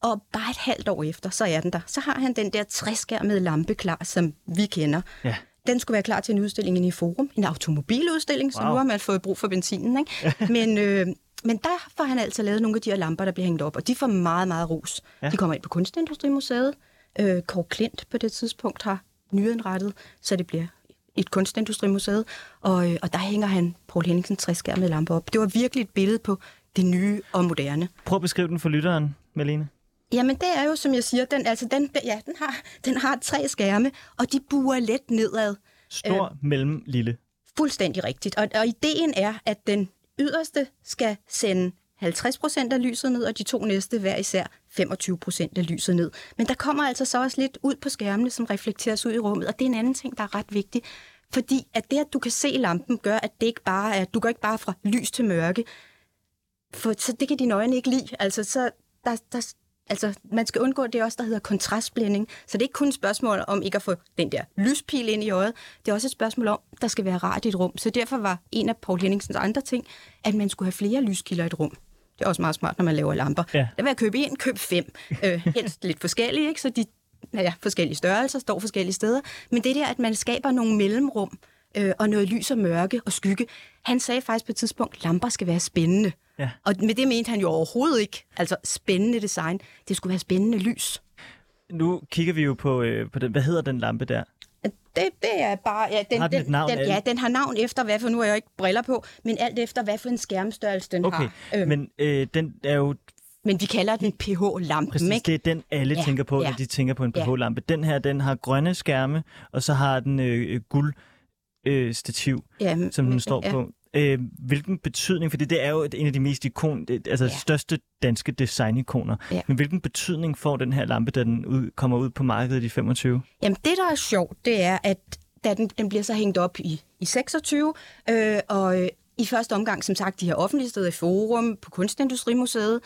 Og bare et halvt år efter, så er den der. Så har han den der træskærmede lampe klar, som vi kender. Ja. Den skulle være klar til en udstilling inde i Forum. En automobiludstilling, så Wow. nu har man fået brug for benzinen. Ikke? men, øh, men der får han altså lavet nogle af de her lamper, der bliver hængt op, og de får meget, meget ros. Ja. De kommer ind på Kunstindustrimuseet. Øh, Kåre Klint på det tidspunkt har nyindrettet, så det bliver et kunstindustrimuseet, og, øh, og der hænger han Paul Henningsen træskærmede lamper op. Det var virkelig et billede på det nye og moderne. Prøv at beskrive den for lytteren, Malene. Jamen det er jo, som jeg siger, den, altså den, ja, den, har, den har tre skærme, og de buer let nedad. Stor, øh. mellem, lille. Fuldstændig rigtigt. Og, og ideen er, at den yderste skal sende 50 procent af lyset ned, og de to næste hver især 25 procent af lyset ned. Men der kommer altså så også lidt ud på skærmene, som reflekteres ud i rummet, og det er en anden ting, der er ret vigtig. Fordi at det, at du kan se lampen, gør, at det ikke bare er, du går ikke bare fra lys til mørke. For så det kan dine øjne ikke lide. Altså, så der, der, altså, man skal undgå det også, der hedder kontrastblænding. Så det er ikke kun et spørgsmål om ikke at få den der lyspil ind i øjet. Det er også et spørgsmål om, der skal være rart i et rum. Så derfor var en af Paul Henningsens andre ting, at man skulle have flere lyskilder i et rum. Det er også meget smart, når man laver lamper. Ja. Der vil jeg købe en, køb fem. Øh, helst lidt forskellige, ikke? så de ja, forskellige størrelser står forskellige steder. Men det der, at man skaber nogle mellemrum, øh, og noget lys og mørke og skygge. Han sagde faktisk på et tidspunkt, at lamper skal være spændende. Ja. Og med det mente han jo overhovedet ikke. Altså spændende design. Det skulle være spændende lys. Nu kigger vi jo på, øh, på den. Hvad hedder den lampe der? Det, det er bare... Ja, den, Har den et navn, den, ja, den har navn efter, hvad for nu har jeg ikke briller på, men alt efter, hvad for en skærmstørrelse den Okay, har. Øhm, men, øh, den er jo men vi kalder den pH-lampen, præcis, ikke? det er den, alle Ja, tænker på, når ja. de tænker på en pH-lampe. Den her, den har grønne skærme, og så har den øh, guld øh, stativ, Ja, som den står ja. på. Øh, hvilken betydning, fordi det er jo et- en af de mest ikon, altså Ja. største danske designikoner. Ja. Men hvilken betydning får den her lampe, da den ud, kommer ud på markedet i 25? Jamen, det, der er sjovt, det er, at da den, den bliver så hængt op i, i 26, øh, og øh, i første omgang, som sagt, de her offentlige steder i Forum, på Kunstindustrimuseet,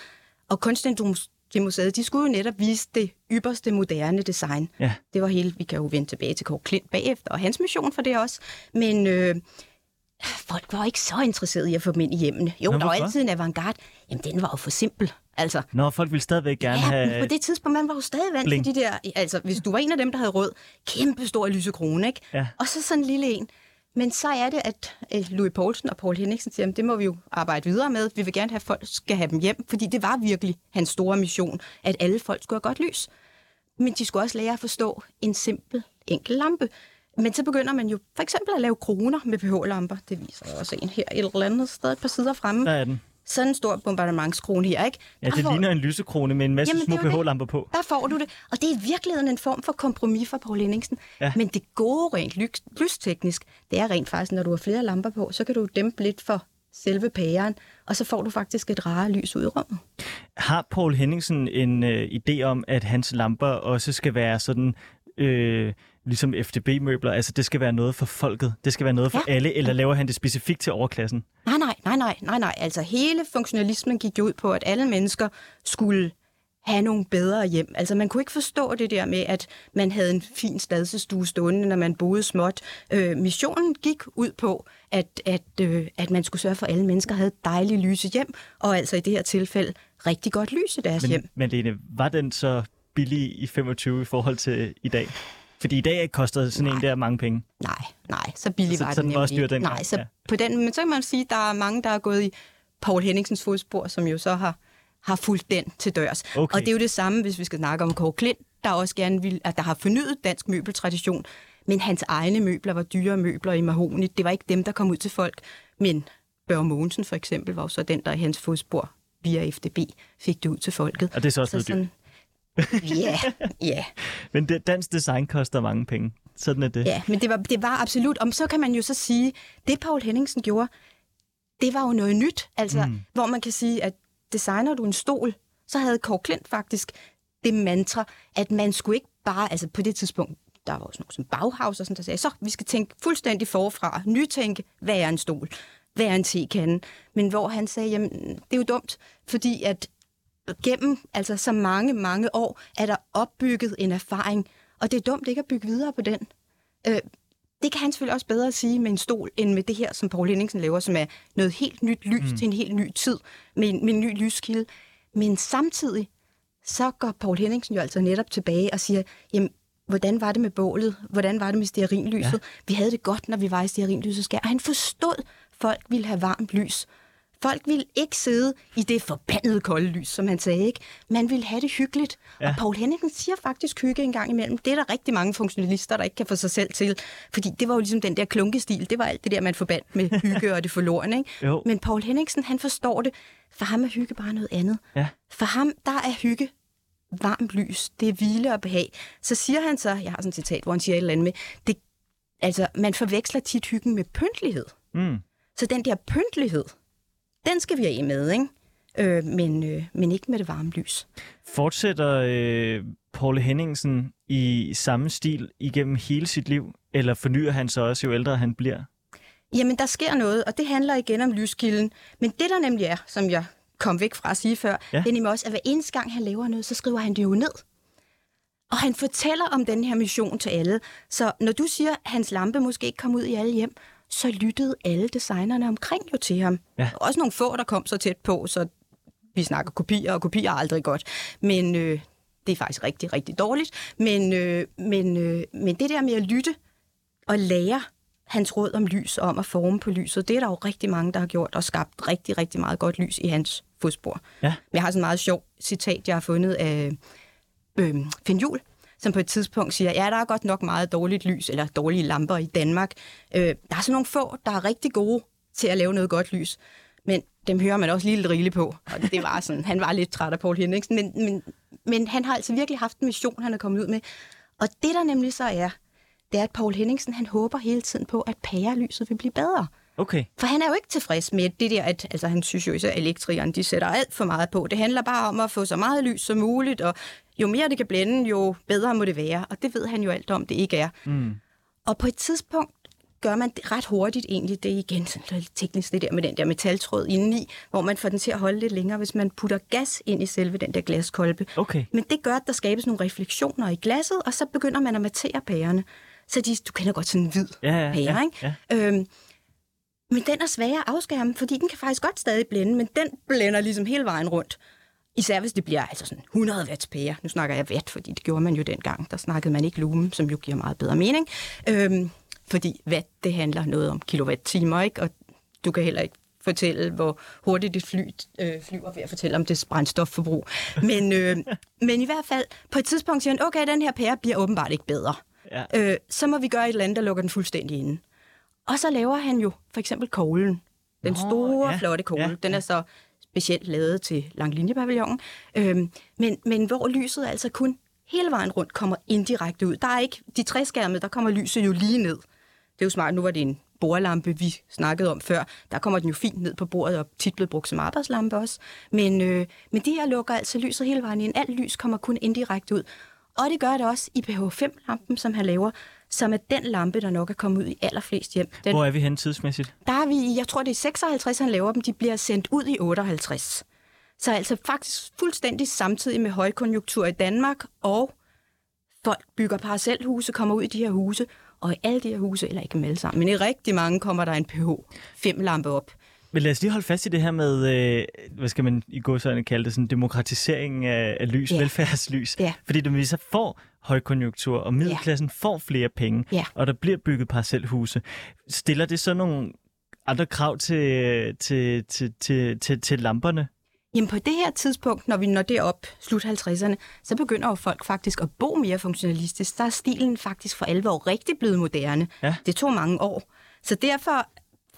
Og Kunstindustrimuseet, de skulle jo netop vise det ypperste moderne design. Ja. Det var hele, vi kan jo vende tilbage til Kåre Klint bagefter, og hans mission for det også. Men øh, folk var ikke så interesserede i at få dem ind i hjemmene. Jo, Nå, der var hvorfor? altid en avantgarde. Jamen, den var jo for simpel. Altså, Når folk vil stadigvæk gerne Ja, have... på det tidspunkt, man var jo stadig vant til de der... Altså, hvis du var en af dem, der havde råd, kæmpe stor lysekrone, ikke? Ja. Og så sådan en lille en. Men så er det, at øh, Louis Poulsen og Paul Henningsen siger, "Jamen, det må vi jo arbejde videre med. Vi vil gerne have, at folk skal have dem hjem, fordi det var virkelig hans store mission, at alle folk skulle have godt lys. Men de skulle også lære at forstå en simpel, enkel lampe. Men så begynder man jo for eksempel at lave kroner med pH-lamper. Det viser jeg også en her et eller andet sted, et par sider fremme. Der er den. Sådan en stor bombardementskrone her, ikke? Ja, Der det får- ligner en lysekrone med en masse Jamen, små er pH-lamper på. der får du det. Og det er i virkeligheden en form for kompromis for Paul Henningsen. Ja. Men det gode rent lys, lysteknisk, det er rent faktisk, når du har flere lamper på, så kan du dæmpe lidt for selve pæren, og så får du faktisk et rare lys ud i rummet. Har Paul Henningsen en øh, idé om, at hans lamper også skal være sådan... Øh, ligesom FDB-møbler, altså det skal være noget for folket, det skal være noget for Ja. alle, eller laver han det specifikt til overklassen? Nej, nej, nej, nej, nej, nej. Altså hele funktionalismen gik ud på, at alle mennesker skulle have nogle bedre hjem. Altså man kunne ikke forstå det der med, at man havde en fin stadsestue stående, når man boede småt. Øh, missionen gik ud på, at, at, øh, at man skulle sørge for, at alle mennesker havde et dejligt lyse hjem, og altså i det her tilfælde rigtig godt lys i deres hjem. Men, men Lene, var den så billig i 25 i forhold til i dag? Fordi i dag koster sådan en der mange penge. Nej, nej, så billig Så- var så den den var også nemlig dengang, Nej, så ja. på den, men så kan man sige, at der er mange, der er gået i Paul Henningsens fodspor, som jo så har, har fulgt den til dørs. Okay. Og det er jo det samme, hvis vi skal snakke om Kåre Klint, der også gerne vil, at der har fornyet dansk møbeltradition, men hans egne møbler var dyre møbler i mahogni. Det var ikke dem, der kom ud til folk. Men Børge Mogensen for eksempel var jo så den, der i hans fodspor via FDB fik det ud til folket. Og det er så også dyrt. sådan, Ja, ja. Men det, dansk design koster mange penge. Sådan er det. Ja, men det var, det var absolut. Om så kan man jo så sige, det Paul Henningsen gjorde, det var jo noget nyt. Altså, mm. hvor man kan sige, at designer du en stol, så havde Kåre Klint faktisk det mantra, at man skulle ikke bare, altså på det tidspunkt, der var også nogen som Bauhaus og sådan, der sagde, så vi skal tænke fuldstændig forfra, nytænke, hvad er en stol, hvad er en tekande, men hvor han sagde, jamen, det er jo dumt, fordi at gennem altså så mange, mange år er der opbygget en erfaring, og det er dumt ikke at bygge videre på den. Øh, det kan han selvfølgelig også bedre sige med en stol, end med det her, som Paul Henningsen laver, som er noget helt nyt lys mm. til en helt ny tid, med en, med en ny lyskilde. Men samtidig, så går Paul Henningsen jo altså netop tilbage og siger, jamen, hvordan var det med bålet? Hvordan var det med stearinlyset? Ja. Vi havde det godt, når vi var i stearinlysets skær. Og han forstod, at folk ville have varmt lys. Folk ville ikke sidde i det forbandede kolde lys, som han sagde, ikke? Man ville have det hyggeligt. Ja. Og Paul Henningsen siger faktisk hygge en gang imellem. Det er der rigtig mange funktionalister, der ikke kan få sig selv til. Fordi det var jo ligesom den der klunkestil. Det var alt det der, man forbandt med hygge og det forlorene, ikke? Jo. Men Paul Henningsen, han forstår det. For ham er hygge bare noget andet. Ja. For ham, der er hygge varmt lys. Det er hvile og behag. Så siger han så, jeg har sådan et citat, hvor han siger et eller andet med, det, altså, man forveksler tit hyggen med pyntlighed. Mm. Så den der pyntlighed, den skal vi have med, ikke? Øh, men, øh, men ikke med det varme lys. Fortsætter øh, Paul Henningsen i samme stil igennem hele sit liv, eller fornyer han sig også, jo ældre han bliver? Jamen, der sker noget, og det handler igen om lyskilden. Men det, der nemlig er, som jeg kom væk fra at sige før, Ja. det er nemlig også, at hver eneste gang, han laver noget, så skriver han det jo ned. Og han fortæller om den her mission til alle. Så når du siger, at hans lampe måske ikke kom ud i alle hjem, så lyttede alle designerne omkring jo til ham. Ja. Også nogle få, der kom så tæt på, så vi snakker kopier, og kopier er aldrig godt. Men øh, det er faktisk rigtig, rigtig dårligt. Men, øh, men, øh, men det der med at lytte og lære hans råd om lys og om at forme på lyset, det er der jo rigtig mange, der har gjort og skabt rigtig, rigtig meget godt lys i hans fodspor. Ja. Men jeg har sådan en meget sjov citat, jeg har fundet af øh, Finn Juhl, som på et tidspunkt siger, ja, der er godt nok meget dårligt lys, eller dårlige lamper i Danmark. Øh, der er sådan nogle få, der er rigtig gode til at lave noget godt lys. Men dem hører man også lige lidt rigeligt på. Og det var sådan, han var lidt træt af Paul Henningsen, men, men, men han har altså virkelig haft en mission, han er kommet ud med. Og det der nemlig så er, det er, at Paul Henningsen, han håber hele tiden på, at pærelyset vil blive bedre. Okay. For han er jo ikke tilfreds med det der, at altså, han synes jo især, elektrikeren de sætter alt for meget på. Det handler bare om at få så meget lys som muligt, og jo mere det kan blænde, jo bedre må det være. Og det ved han jo alt om, det ikke er. Mm. Og på et tidspunkt gør man det ret hurtigt egentlig. Det er igen sådan lidt teknisk, det der med den der metaltråd indeni, hvor man får den til at holde lidt længere, hvis man putter gas ind i selve den der glaskolbe. Okay. Men det gør, at der skabes nogle refleksioner i glasset, og så begynder man at matere pærerne. Så de, du kender godt sådan en hvid Ja, ja, pære, ja, ikke? ja. Øhm, men den er svær at afskærme, fordi den kan faktisk godt stadig blænde, men den blænder ligesom hele vejen rundt. Især hvis det bliver altså sådan 100 watts pære. Nu snakker jeg watt, fordi det gjorde man jo dengang. Der snakkede man ikke lumen, som jo giver meget bedre mening. Øhm, fordi watt, det handler noget om kilowatt-timer, ikke? Og du kan heller ikke fortælle, hvor hurtigt dit fly øh, flyver ved at fortælle om det brændstofforbrug. Men, øh, men i hvert fald, på et tidspunkt siger han, okay, den her pære bliver åbenbart ikke bedre. Ja. Øh, så må vi gøre et eller andet, der lukker den fuldstændig inde. Og så laver han jo for eksempel koglen. Den Nå, store, ja, flotte kogle. ja, Den er så specielt lavet til langlinjepavillonen. Øhm, men, men hvor lyset altså kun hele vejen rundt kommer indirekte ud. Der er ikke de tre skærme, der kommer lyset jo lige ned. Det er jo smart, nu var det en bordlampe, vi snakkede om før. Der kommer den jo fint ned på bordet, og tit blevet brugt som arbejdslampe også. Men, øh, men de her lukker altså lyset hele vejen ind. Alt lys kommer kun indirekte ud. Og det gør det også i PH5-lampen, som han laver, som er den lampe, der nok er kommet ud i allerflest hjem. Den, Hvor er vi hen tidsmæssigt? der er vi, i- jeg tror det er 56, han laver dem, de bliver sendt ud i 58. Så altså faktisk fuldstændig samtidig med højkonjunktur i Danmark, og folk bygger parcelhuse, kommer ud i de her huse, og i alle de her huse, eller ikke alle sammen, men i rigtig mange kommer der en PH5-lampe op. Men lad os lige holde fast i det her med, øh, hvad skal man i godsøjne kalde det, sådan demokratisering af, af lys, Ja. velfærdslys. Ja. Fordi når vi så får højkonjunktur, og middelklassen får flere penge, Ja. og der bliver bygget parcelhuse, stiller det så nogle andre krav til, til, til, til, til, til lamperne? Jamen på det her tidspunkt, når vi når derop, slut 50'erne, så begynder jo folk faktisk at bo mere funktionalistisk. Der er stilen faktisk for alvor rigtig blevet moderne. Ja. Det tog mange år. Så derfor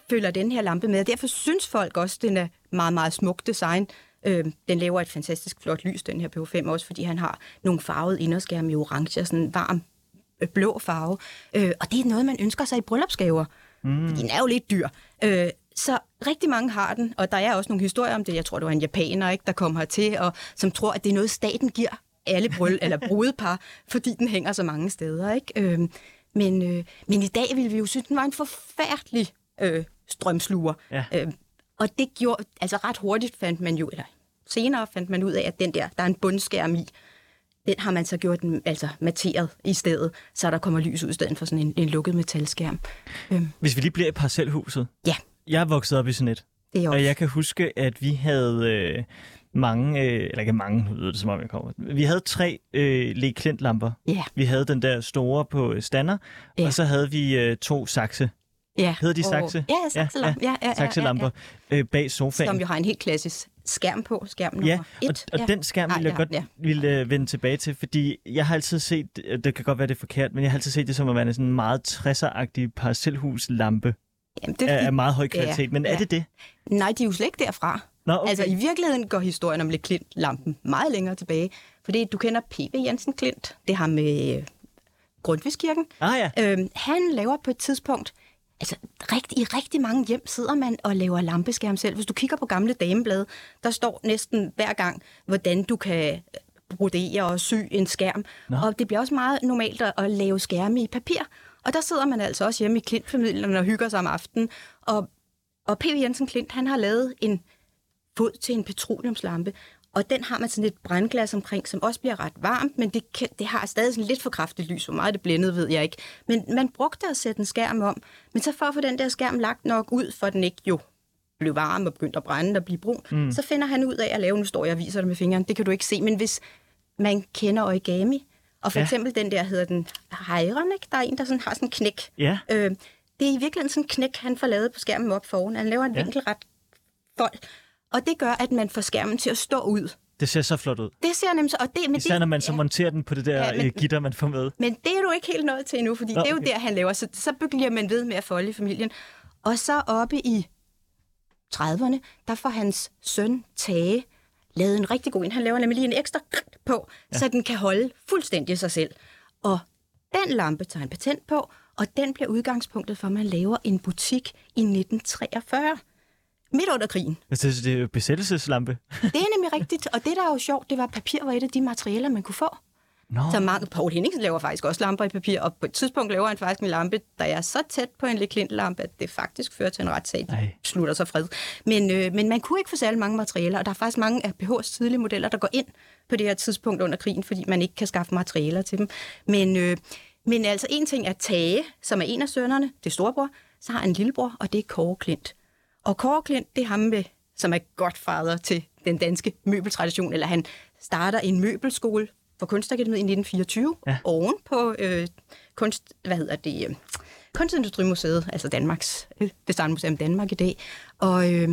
følger den her lampe med. og Derfor synes folk også, at den er meget, meget smuk design. Øh, den laver et fantastisk flot lys, den her PH5 også, fordi han har nogle farvede inderskærme i orange og sådan en varm øh, blå farve. Øh, og det er noget, man ønsker sig i bryllupsgaver. Mm. Den er jo lidt dyr. Øh, så rigtig mange har den, og der er også nogle historier om det. Jeg tror, det var en japaner, ikke, der kom hertil, og som tror, at det er noget, staten giver alle bryll eller brudepar, fordi den hænger så mange steder. Ikke? Øh, men, øh, men i dag ville vi jo synes, den var en forfærdelig øh, strømsluger. Ja. Øh, og det gjorde, altså ret hurtigt fandt man jo, eller senere fandt man ud af, at den der, der er en bundskærm i, den har man så gjort den, altså materet i stedet, så der kommer lys ud i stedet for sådan en, en lukket metalskærm. Øhm, Hvis vi lige bliver i parcelhuset. ja, Jeg er vokset op i sådan et, det er også. og jeg kan huske, at vi havde øh, mange, øh, eller ikke mange, nu lyder det som om jeg kommer. Vi havde tre øh, Le Klint-lamper. Ja, Vi havde den der store på øh, stander, Ja. og så havde vi øh, to sakse. Ja. Hedder de Og- sakse? Ja, sakselamper. Ja, ja, ja, ja, Sakselamper øh, bag sofaen. Som jo har en helt klassisk skærm på, skærm nummer Ja, og, et. og den skærm Nej, vil jeg ja, godt ja. ville, øh, vende tilbage til, fordi jeg har altid set, øh, det kan godt være, det er forkert, men jeg har altid set det som at være sådan en meget 60'er-agtig parcelhuslampe Jamen, det er af, fordi, af meget høj kvalitet. Ja, men er ja. det det? Nej, de er jo slet ikke derfra. Nå, Okay. Altså i virkeligheden går historien om Le Klint-lampen meget længere tilbage. Fordi du kender P.V. Jensen Klint. Det har med Grundtvigskirken. Ah ja, Øhm, han laver på et tidspunkt, altså rigt, i rigtig mange hjem sidder man og laver lampeskærm selv. Hvis du kigger på gamle dameblade, der står næsten hver gang, hvordan du kan brodere og sy en skærm. Nå. Og det bliver også meget normalt at, at lave skærme i papir. Og der sidder man altså også hjemme i Klint-familien og hygger sig om aftenen. Og, og P.V. Jensen Klint, han har lavet en fod til en petroleumslampe, og den har man sådan et brændglas omkring, som også bliver ret varmt, men det, kan, det har stadig sådan lidt for kraftigt lys. Hvor meget det blændede, ved jeg ikke. Men man brugte at sætte en skærm om, men så for at få den der skærm lagt nok ud, for den ikke jo blev varm og begyndte at brænde og blive brun, mm. så finder han ud af at lave, nu står jeg og viser det med fingeren, det kan du ikke se, men hvis man kender origami, og for Ja. eksempel den der hedder den hejren, ikke? der er en, der sådan har sådan en knæk, ja. Øh, det er i virkeligheden sådan en knæk, han får lavet på skærmen op foran. Han laver en ja. vinkelret fold. Og det gør, at man får skærmen til at stå ud. Det ser så flot ud. Det ser nemlig så... Og det, men Især det, når man så monterer den på det der Ja, men- øh, gitter, man får med. Men det er du ikke helt nået til endnu, fordi Nå, det er jo der, han laver. Så, så bliver man ved med at folde i familien. Og så oppe i 30'erne, der får hans søn Tage lavet en rigtig god en. Han laver nemlig lige en ekstra på, ja. så den kan holde fuldstændig sig selv. Og den lampe tager han patent på, og den bliver udgangspunktet for, at man laver en butik i 1943. Midt under krigen. Altså, det det er jo besættelseslampe. Det er nemlig rigtigt, og det, der er jo sjovt, det var, at papir var et af de materialer, man kunne få. Nå. Så mange, Paul Henningsen laver faktisk også lamper i papir, og på et tidspunkt laver han faktisk en lampe, der er så tæt på en Leclerc-lampe, at det faktisk fører til en retssag. Ej. De slutter sig fred. Men, øh, men man kunne ikke få særlig mange materialer, og der er faktisk mange af BH's tidlige modeller, der går ind på det her tidspunkt under krigen, fordi man ikke kan skaffe materialer til dem. Men, øh, men altså en ting er Tage, som er en af sønnerne, det er storebror, så har han en lillebror, og det er Kåre Klint. Og Kåre Klint, det er ham, med, som er godfather til den danske møbeltradition, eller han starter en møbelskole på Kunstakademiet i 1924, Ja. oven på øh, kunst, hvad hedder det, øh, Kunstindustrimuseet, altså Danmarks øh, Designmuseum Danmark i dag. Og øh,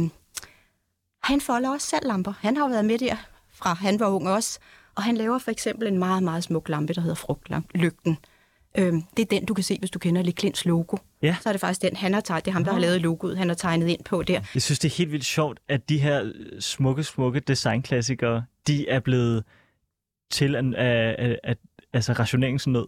han folder også selv lamper. Han har jo været med der fra han var ung også. Og han laver for eksempel en meget, meget smuk lampe, der hedder Frugtlygten. Øhm, det er den, du kan se, hvis du kender Le Klints logo. Ja. Så er det faktisk den, han har tegnet. Det er ham, der har lavet logoet. Han har tegnet ind på der. Jeg synes, det er helt vildt sjovt, at de her øh, smukke, smukke designklassikere, de er blevet til af, af, af, af altså rationeringsnød.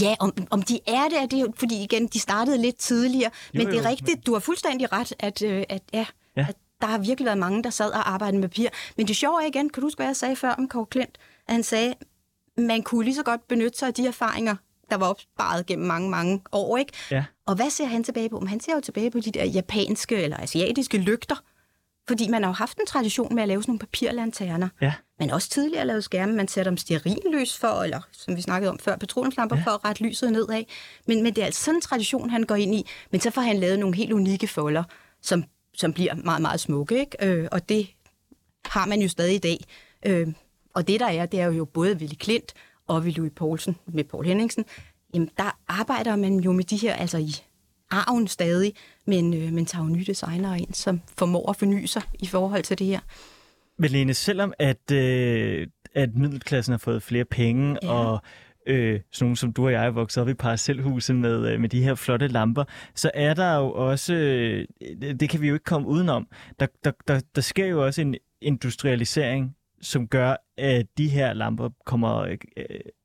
Ja, om, om de er det, er det jo, fordi igen, de startede lidt tidligere. Jo, men det er jo, rigtigt, du har fuldstændig ret, at, øh, at, ja, Ja. ja. at der har virkelig været mange, der sad og arbejdede med papir. Men det sjove er igen, kan du huske, hvad jeg sagde før om Kåre Klint? At han sagde, man kunne lige så godt benytte sig af de erfaringer, der var opsparet gennem mange, mange år, ikke? Ja. Og hvad ser han tilbage på? Men han ser jo tilbage på de der japanske eller asiatiske lygter. Fordi man har jo haft en tradition med at lave sådan nogle papirlanterner. Ja. Men også tidligere lavet skærme, man sætter dem stearinlys for, eller som vi snakkede om før, petroleumslamper Ja. for at rette lyset nedad. Men, men det er altså sådan en tradition, han går ind i. Men så får han lavet nogle helt unikke folder, som, som bliver meget, meget smukke. Ikke? Øh, og det har man jo stadig i dag. Øh, og det der er, det er jo både Willy Klint og Willy Louis Poulsen med Paul Henningsen. Jamen, der arbejder man jo med de her, altså i arven stadig, men, øh, men tager jo nye designere ind, som formår at forny sig i forhold til det her. Men Lene, selvom at, øh, at middelklassen har fået flere penge. Ja. og øh, sådan nogle som du og jeg er vokset op i parcelhuse med, øh, med de her flotte lamper, så er der jo også, øh, det kan vi jo ikke komme udenom, der, der, der, der sker jo også en industrialisering, som gør, at de her lamper kommer, øh,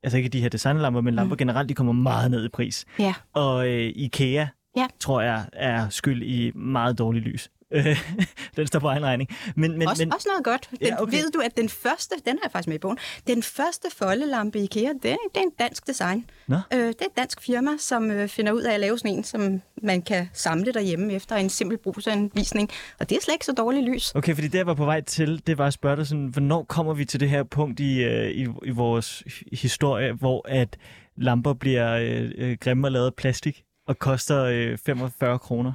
altså ikke de her designlamper, men lamper mm. generelt, de kommer meget ned i pris. Ja. Og øh, IKEA, Ja. tror jeg, er skyld i meget dårlig lys. Den står på egen regning. Men, men, også, men, også noget godt. Den, Ja, okay. Ved du, at den første, den har jeg faktisk med i bogen, den første foldelampe i IKEA, det, er- det er en dansk design. Nå. Øh, det er et dansk firma, som øh, finder ud af at lave sådan en, som man kan samle derhjemme efter en simpel brugsanvisning. Og det er slet ikke så dårligt lys. Okay, fordi det, jeg var på vej til, det var at spørge dig sådan, hvornår kommer vi til det her punkt i, øh, i, i vores historie, hvor at lamper bliver øh, øh, grimme og lavet af plastik og koster øh, 45 kroner?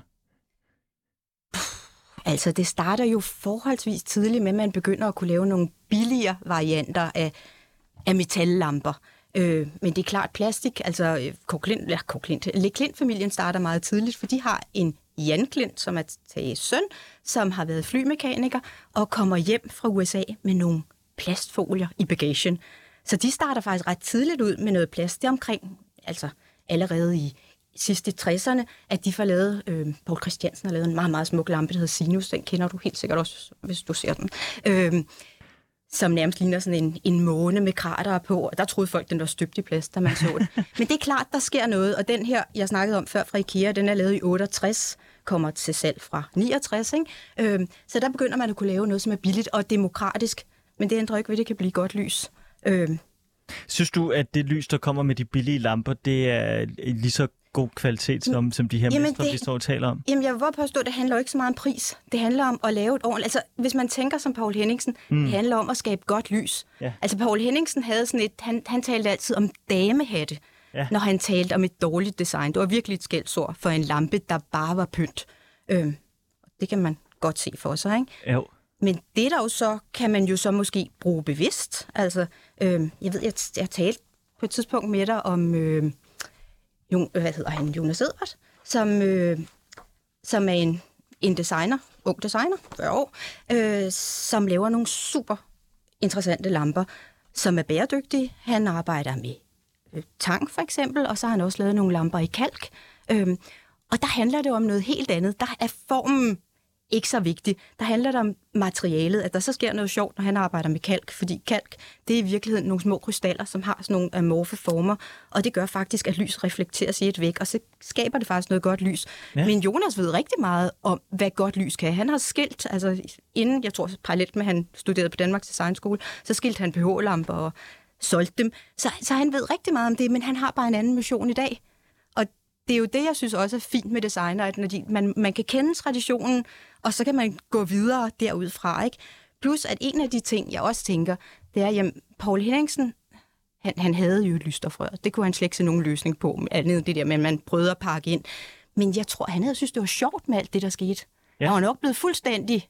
Altså, det starter jo forholdsvis tidligt med, at man begynder at kunne lave nogle billigere varianter af, af metallamper. Øh, men det er klart plastik, altså øh, ja, Kåre Leklint-familien starter meget tidligt, for de har en Jan Klint, som er Tages søn, som har været flymekaniker og kommer hjem fra USA med nogle plastfolier i bagagen. Så de starter faktisk ret tidligt ud med noget plast. Det er omkring, altså allerede i sidst i 60'erne, at de får lavet, øh, Paul Christiansen har lavet en meget, meget smuk lampe, der hedder Sinus. Den kender du helt sikkert også, hvis du ser den. Øh, som nærmest ligner sådan en, en måne med krater på. Og der troede folk, den var støbt i plast, da man så den. Men det er klart, der sker noget. Og den her, jeg snakkede om før fra IKEA, den er lavet i 68, kommer til salg fra 69. Ikke? Øh, så der begynder man at kunne lave noget, som er billigt og demokratisk. Men det ændrer ikke ved, at det kan blive godt lys. Øh, Synes du, at det lys, der kommer med de billige lamper, det er lige så god kvalitet, som, som de her Jamen, mestre, det- vi står og taler om? Jamen, jeg vil påstå, at det handler ikke så meget om pris. Det handler om at lave et ordentligt... Altså, hvis man tænker som Paul Henningsen, mm. det handler om at skabe godt lys. Ja. Altså, Paul Henningsen havde sådan et... Han, han talte altid om damehatte, Ja. når han talte om et dårligt design. Det var virkelig et skældsord for en lampe, der bare var pynt. Øhm, det kan man godt se for sig, ikke? Jo. Men det der jo så, kan man jo så måske bruge bevidst. Altså, øhm, jeg ved, jeg, jeg talte på et tidspunkt med dig om, øh, Jon, øh, hvad hedder han, Jonas Edvard, som, øh, som er en, en designer, ung designer, 40 år, øh, som laver nogle super interessante lamper, som er bæredygtige. Han arbejder med øh, tang for eksempel, og så har han også lavet nogle lamper i kalk. Øh, og der handler det om noget helt andet. Der er formen ikke så vigtig. Der handler det om materialet, at der så sker noget sjovt, når han arbejder med kalk, fordi kalk, det er i virkeligheden nogle små krystaller, som har sådan nogle amorfe former, og det gør faktisk, at lys reflekteres i et væg, og så skaber det faktisk noget godt lys. Ja. Ja. Men Jonas ved rigtig meget om, hvad godt lys kan. Han har skilt, altså inden, jeg tror parallelt med, at han studerede på Danmarks Designskole, så skilte han pH-lamper og solgte dem. Så, så han ved rigtig meget om det, men han har bare en anden mission i dag. Det er jo det, jeg synes også er fint med designer, at når de, man, man kan kende traditionen, og så kan man gå videre derudfra. Ikke? Plus, at en af de ting, jeg også tænker, det er, at Paul Henningsen, han, han havde jo et lysterfrør. Det kunne han slet ikke se nogen løsning på, andet det der med, at man prøvede at pakke ind. Men jeg tror, han havde synes, det var sjovt med alt det, der skete. Ja. Han var nok blevet fuldstændig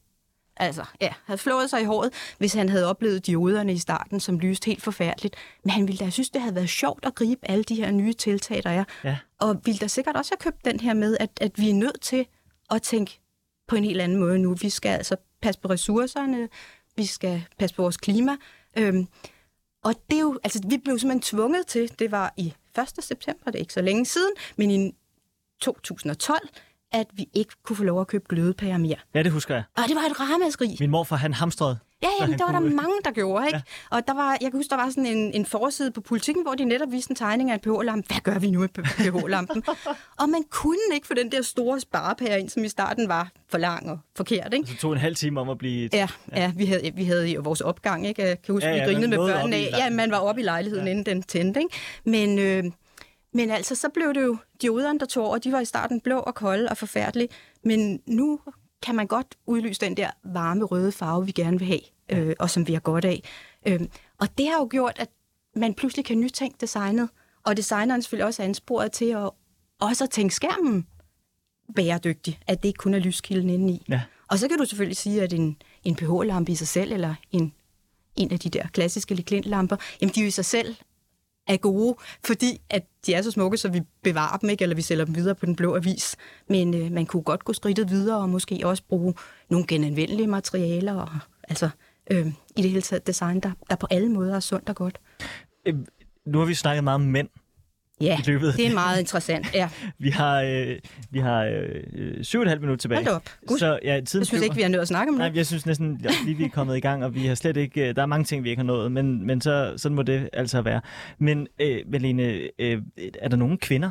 altså, ja, havde flået sig i håret, hvis han havde oplevet dioderne i starten, som lyste helt forfærdeligt. Men han ville da synes, det havde været sjovt at gribe alle de her nye tiltag, der er. Ja. Og ville da sikkert også have købt den her med, at, at vi er nødt til at tænke på en helt anden måde nu. Vi skal altså passe på ressourcerne, vi skal passe på vores klima. Øhm, og det er jo, altså, vi blev simpelthen tvunget til, det var i 1. september, det er ikke så længe siden, men i 2012, at vi ikke kunne få lov at købe glødepærer mere. Ja, det husker jeg. Og det var et ramaskrig. Min morfar, han hamstrede. Ja, jamen, der var der mange, der gjorde, ikke? Ja. Og der var, jeg kan huske, der var sådan en, en forside på politikken, hvor de netop viste en tegning af en pH-lampe. Hvad gør vi nu med pH-lampen? og man kunne ikke få den der store sparepære ind, som i starten var for lang og forkert, ikke? Så det tog en halv time om at blive... Ja, ja. ja vi, havde, vi havde vores opgang, ikke? Jeg kan huske, ja, ja, vi grinede med børnene af. Ja, man var oppe i lejligheden, ja. inden den tændte, ikke? Men... Øh, men altså, så blev det jo dioderne, der tog over. De var i starten blå og kolde og forfærdelige. Men nu kan man godt udlyse den der varme røde farve, vi gerne vil have, øh, og som vi har godt af. Øh, og det har jo gjort, at man pludselig kan nytænke designet, og designeren selvfølgelig også er ansporet til at også at tænke skærmen bæredygtig, at det ikke kun er lyskilden indeni. Ja. Og så kan du selvfølgelig sige, at en, en pH-lampe i sig selv, eller en, en af de der klassiske Leclerc-lamper, jamen de er jo i sig selv er gode, fordi at de er så smukke, så vi bevarer dem, ikke? eller vi sælger dem videre på den blå avis. Men øh, man kunne godt gå skridtet videre og måske også bruge nogle genanvendelige materialer, og altså øh, i det hele taget design, der, der på alle måder er sundt og godt. Øh, nu har vi snakket meget om mænd, Ja, i løbet. det er meget interessant. Ja. vi har, øh, vi har øh, syv og et halvt minut tilbage. Hold op. Så, ja, tiden jeg synes ikke, vi har nået at snakke om det. Nej, jeg synes næsten lige, vi er kommet i gang, og vi har slet ikke... Øh, der er mange ting, vi ikke har nået, men, men så, sådan må det altså være. Men, øh, Malene, øh, er der nogle kvinder,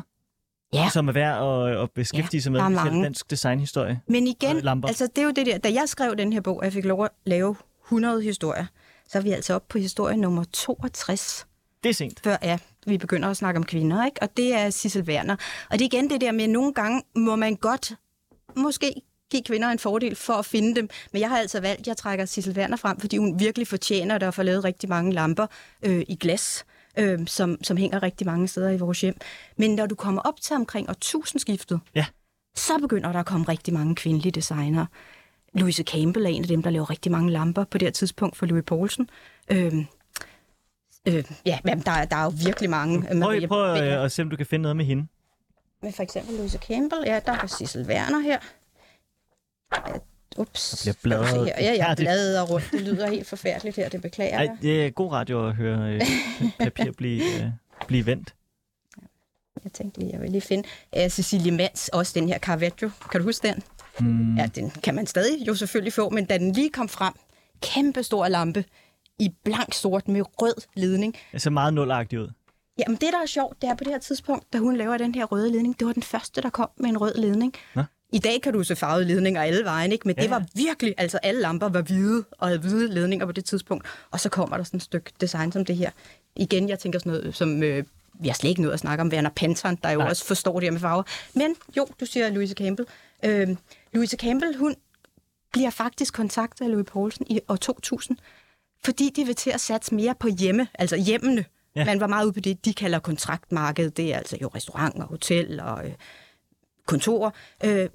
ja. som er værd at, at beskæftige ja, sig med selv dansk designhistorie? Men igen, altså det er jo det der, da jeg skrev den her bog, og jeg fik lov at lave 100 historier, så er vi altså oppe på historie nummer 62. Det er sent. Før, ja, vi begynder at snakke om kvinder, ikke? og det er Sissel Werner. Og det er igen det der med, at nogle gange må man godt måske give kvinder en fordel for at finde dem. Men jeg har altså valgt, at jeg trækker Sissel Werner frem, fordi hun virkelig fortjener det at få lavet rigtig mange lamper øh, i glas, øh, som, som hænger rigtig mange steder i vores hjem. Men når du kommer op til omkring årtusindskiftet, ja. så begynder der at komme rigtig mange kvindelige designere. Louise Campbell er en af dem, der laver rigtig mange lamper på det tidspunkt for Louis Poulsen. Øh, Øh, ja, men der, der er jo virkelig mange. Prøv, prøv at, at se, om du kan finde noget med hende. Med for eksempel Louise Campbell. Ja, der er Sissel Werner her. Ups. Der bliver bladret. Her. Ja, jeg bladrer rundt. Det lyder helt forfærdeligt her. Det beklager jeg. Ej, det er god radio at høre øh, papir blive, øh, blive vendt. Jeg tænkte lige, jeg vil lige finde uh, Cecilie Mans, også den her Caravaggio. Kan du huske den? Mm. Ja, den kan man stadig jo selvfølgelig få, men da den lige kom frem, kæmpe stor lampe, i blank sort med rød ledning. Det ser meget nulagtigt ud. Jamen det, der er sjovt, det er på det her tidspunkt, da hun laver den her røde ledning, det var den første, der kom med en rød ledning. Nå? I dag kan du se farvede ledninger alle vejen, ikke? men ja. det var virkelig, altså alle lamper var hvide og havde hvide ledninger på det tidspunkt. Og så kommer der sådan et stykke design som det her. Igen, jeg tænker sådan noget som... Øh, vi har slet ikke noget at snakke om Werner Pantern, der jo Nej. også forstår det her med farver. Men jo, du siger Louise Campbell. Øh, Louise Campbell, hun bliver faktisk kontaktet af Louis Poulsen i år 2000, fordi de vil til at satse mere på hjemme, altså hjemmene. Ja. Man var meget ude på det, de kalder kontraktmarked. Det er altså jo restauranter, hotel og øh, kontorer. Øh,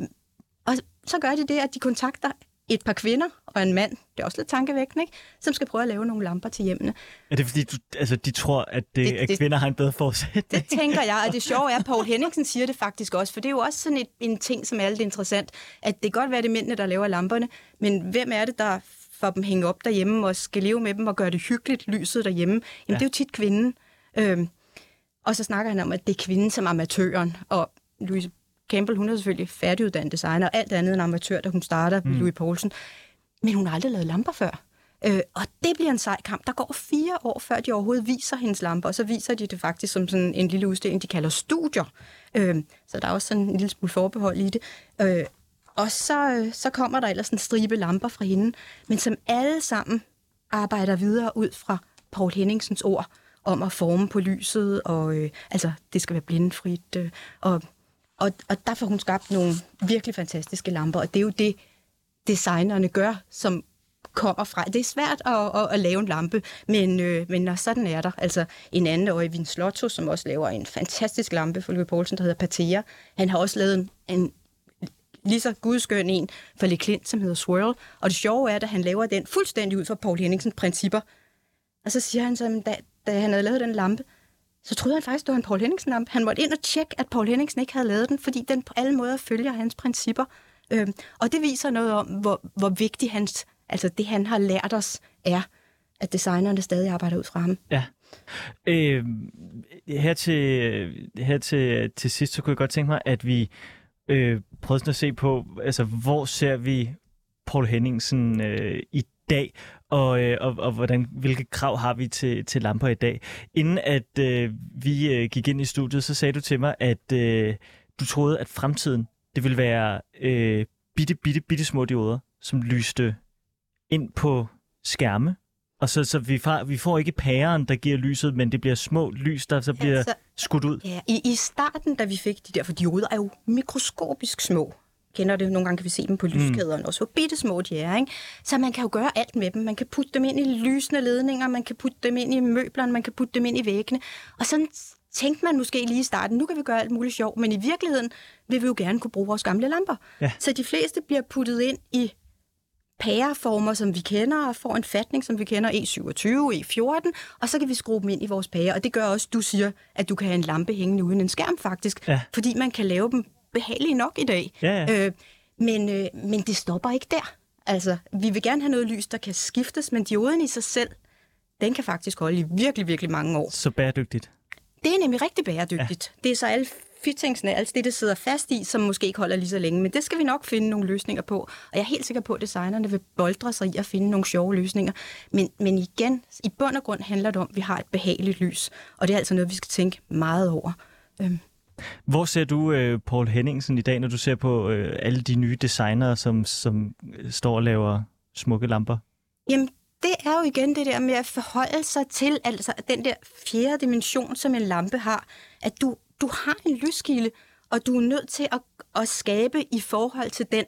og så gør de det, at de kontakter et par kvinder og en mand, det er også lidt tankevækkende, ikke? som skal prøve at lave nogle lamper til hjemmene. Er det fordi, du, altså, de tror, at, det, det, at det, kvinder har en bedre forudsætning? Det tænker jeg, og det sjove er, at Paul Henningsen siger det faktisk også, for det er jo også sådan et, en ting, som er lidt interessant, at det kan godt være, det er mændene, der laver lamperne, men hvem er det, der for dem hænge op derhjemme og skal leve med dem og gøre det hyggeligt, lyset derhjemme, jamen ja. det er jo tit kvinden. Øhm, og så snakker han om, at det er kvinden som amatøren, og Louise Campbell, hun er selvfølgelig færdiguddannet designer, og alt andet end amatør, da hun starter mm. Louis Poulsen. Men hun har aldrig lavet lamper før. Øh, og det bliver en sej kamp. Der går fire år, før de overhovedet viser hendes lamper, og så viser de det faktisk som sådan en lille udstilling, de kalder studier. Øh, så der er også sådan en lille smule forbehold i det. Øh, og så, øh, så kommer der ellers en stribe lamper fra hende, men som alle sammen arbejder videre ud fra Paul Henningsens ord. om at forme på lyset, og øh, altså, det skal være blindfrit. Øh, og, og, og der får hun skabt nogle virkelig fantastiske lamper, og det er jo det, designerne gør, som kommer fra. Det er svært at, at, at lave en lampe, men, øh, men når sådan er der. Altså en anden, Øjvind Slotto, som også laver en fantastisk lampe for Louis Poulsen, der hedder Patea. Han har også lavet en, en lige så gudskøn en for Le Klint, som hedder Swirl. Og det sjove er, at han laver den fuldstændig ud fra Paul Henningsens principper. Og så siger han så, da, da han havde lavet den lampe, så troede han faktisk, det var en Paul Henningsen-lampe. Han måtte ind og tjekke, at Paul Henningsen ikke havde lavet den, fordi den på alle måder følger hans principper. Øhm, og det viser noget om, hvor, hvor vigtig hans, altså det, han har lært os, er, at designerne stadig arbejder ud fra ham. Ja. Øh, her til, her til, til sidst, så kunne jeg godt tænke mig, at vi øh, prøvet sådan at se på, altså hvor ser vi Paul Henningsen øh, i dag, og, øh, og, og hvordan, hvilke krav har vi til, til lamper i dag. Inden at øh, vi øh, gik ind i studiet, så sagde du til mig, at øh, du troede, at fremtiden det ville være øh, bitte, bitte, bitte små dioder, som lyste ind på skærme. Og så, så vi, får, vi får ikke pæren, der giver lyset, men det bliver små lys, der så bliver altså, skudt ud. Ja, i, i starten, da vi fik de der, for dioder er jo mikroskopisk små. Kender det? Nogle gange kan vi se dem på lyskæderne, mm. også hvor bitte små de er. Ikke? Så man kan jo gøre alt med dem. Man kan putte dem ind i lysende ledninger, man kan putte dem ind i møblerne, man kan putte dem ind i væggene. Og sådan tænkte man måske lige i starten, nu kan vi gøre alt muligt sjov, men i virkeligheden vil vi jo gerne kunne bruge vores gamle lamper. Ja. Så de fleste bliver puttet ind i pæreformer, som vi kender, og får en fatning, som vi kender, E27, E14, og så kan vi skrue dem ind i vores pære. Og det gør også, du siger, at du kan have en lampe hængende uden en skærm faktisk, ja. fordi man kan lave dem behagelige nok i dag. Ja, ja. Øh, men, øh, men det stopper ikke der. Altså, vi vil gerne have noget lys, der kan skiftes, men dioden i sig selv, den kan faktisk holde i virkelig, virkelig mange år. Så bæredygtigt. Det er nemlig rigtig bæredygtigt. Ja. Det er så alle fittingsene, alt det, det sidder fast i, som måske ikke holder lige så længe. Men det skal vi nok finde nogle løsninger på. Og jeg er helt sikker på, at designerne vil boldre sig i at finde nogle sjove løsninger. Men, men igen, i bund og grund handler det om, at vi har et behageligt lys. Og det er altså noget, vi skal tænke meget over. Øhm. Hvor ser du uh, Paul Henningsen i dag, når du ser på uh, alle de nye designere, som, som står og laver smukke lamper? Jamen, det er jo igen det der med at forholde sig til altså den der fjerde dimension, som en lampe har. At du, du har en lyskilde, og du er nødt til at, at skabe i forhold til den.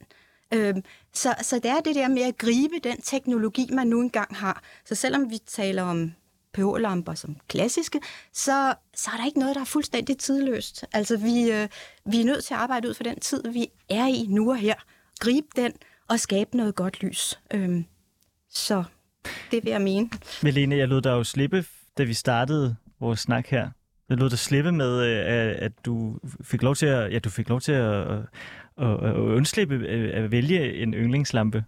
Øhm, så, så det er det der med at gribe den teknologi, man nu engang har. Så selvom vi taler om pH-lamper som klassiske, så, så er der ikke noget, der er fuldstændig tidløst. Altså, vi, øh, vi er nødt til at arbejde ud for den tid, vi er i nu og her. Gribe den og skabe noget godt lys. Øhm, så det vil jeg mene. Melene, jeg lod dig jo slippe, da vi startede vores snak her. Jeg lod dig slippe med, øh, at du fik lov til at, ja, du fik lov til at, at, at, at undslippe øh, at vælge en yndlingslampe.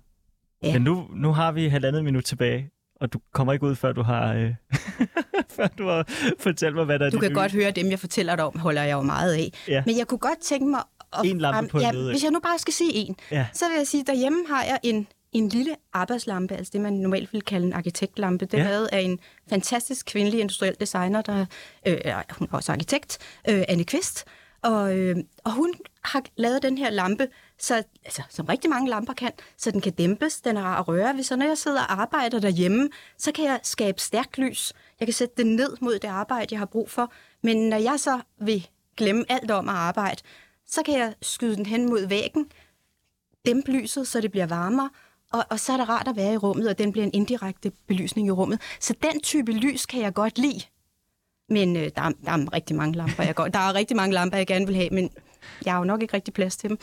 Ja. Men nu, nu har vi halvandet minut tilbage, og du kommer ikke ud, før du har, øh, før du har fortalt mig, hvad der er Du kan godt høre, dem, jeg fortæller dig om, holder jeg jo meget af. Ja. Men jeg kunne godt tænke mig... At, en lampe på ja, en Hvis jeg nu bare skal sige en, ja. så vil jeg sige, at derhjemme har jeg en en lille arbejdslampe, altså det, man normalt vil kalde en arkitektlampe. Det ja. er lavet af en fantastisk kvindelig industriel designer, der øh, hun er også arkitekt, øh, Anne Kvist. Og, øh, og hun har lavet den her lampe, så, altså, som rigtig mange lamper kan, så den kan dæmpes, den er rar at røre ved. Så når jeg sidder og arbejder derhjemme, så kan jeg skabe stærkt lys. Jeg kan sætte det ned mod det arbejde, jeg har brug for. Men når jeg så vil glemme alt om at arbejde, så kan jeg skyde den hen mod væggen, dæmpe lyset, så det bliver varmere, og, og så er det rart at være i rummet, og den bliver en indirekte belysning i rummet. Så den type lys kan jeg godt lide. Men øh, der, er, der er rigtig mange lamper, jeg går. Der er rigtig mange lamper, jeg gerne vil have, men jeg har jo nok ikke rigtig plads til dem.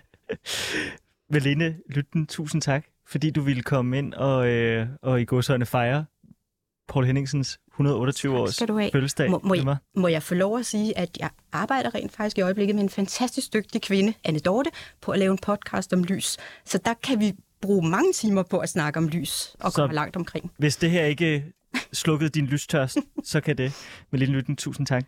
Velinde Lytten, tusind tak, fordi du ville komme ind og, øh, og i godsøjne fejre Paul Henningsens 128 års fødselsdag. Må, må, jeg, må jeg få lov at sige, at jeg arbejder rent faktisk i øjeblikket med en fantastisk dygtig kvinde, Anne Dorte, på at lave en podcast om lys. Så der kan vi bruge mange timer på at snakke om lys og komme langt omkring. Hvis det her ikke slukkede din lystørst, så kan det. Med lille lytten, tusind tak.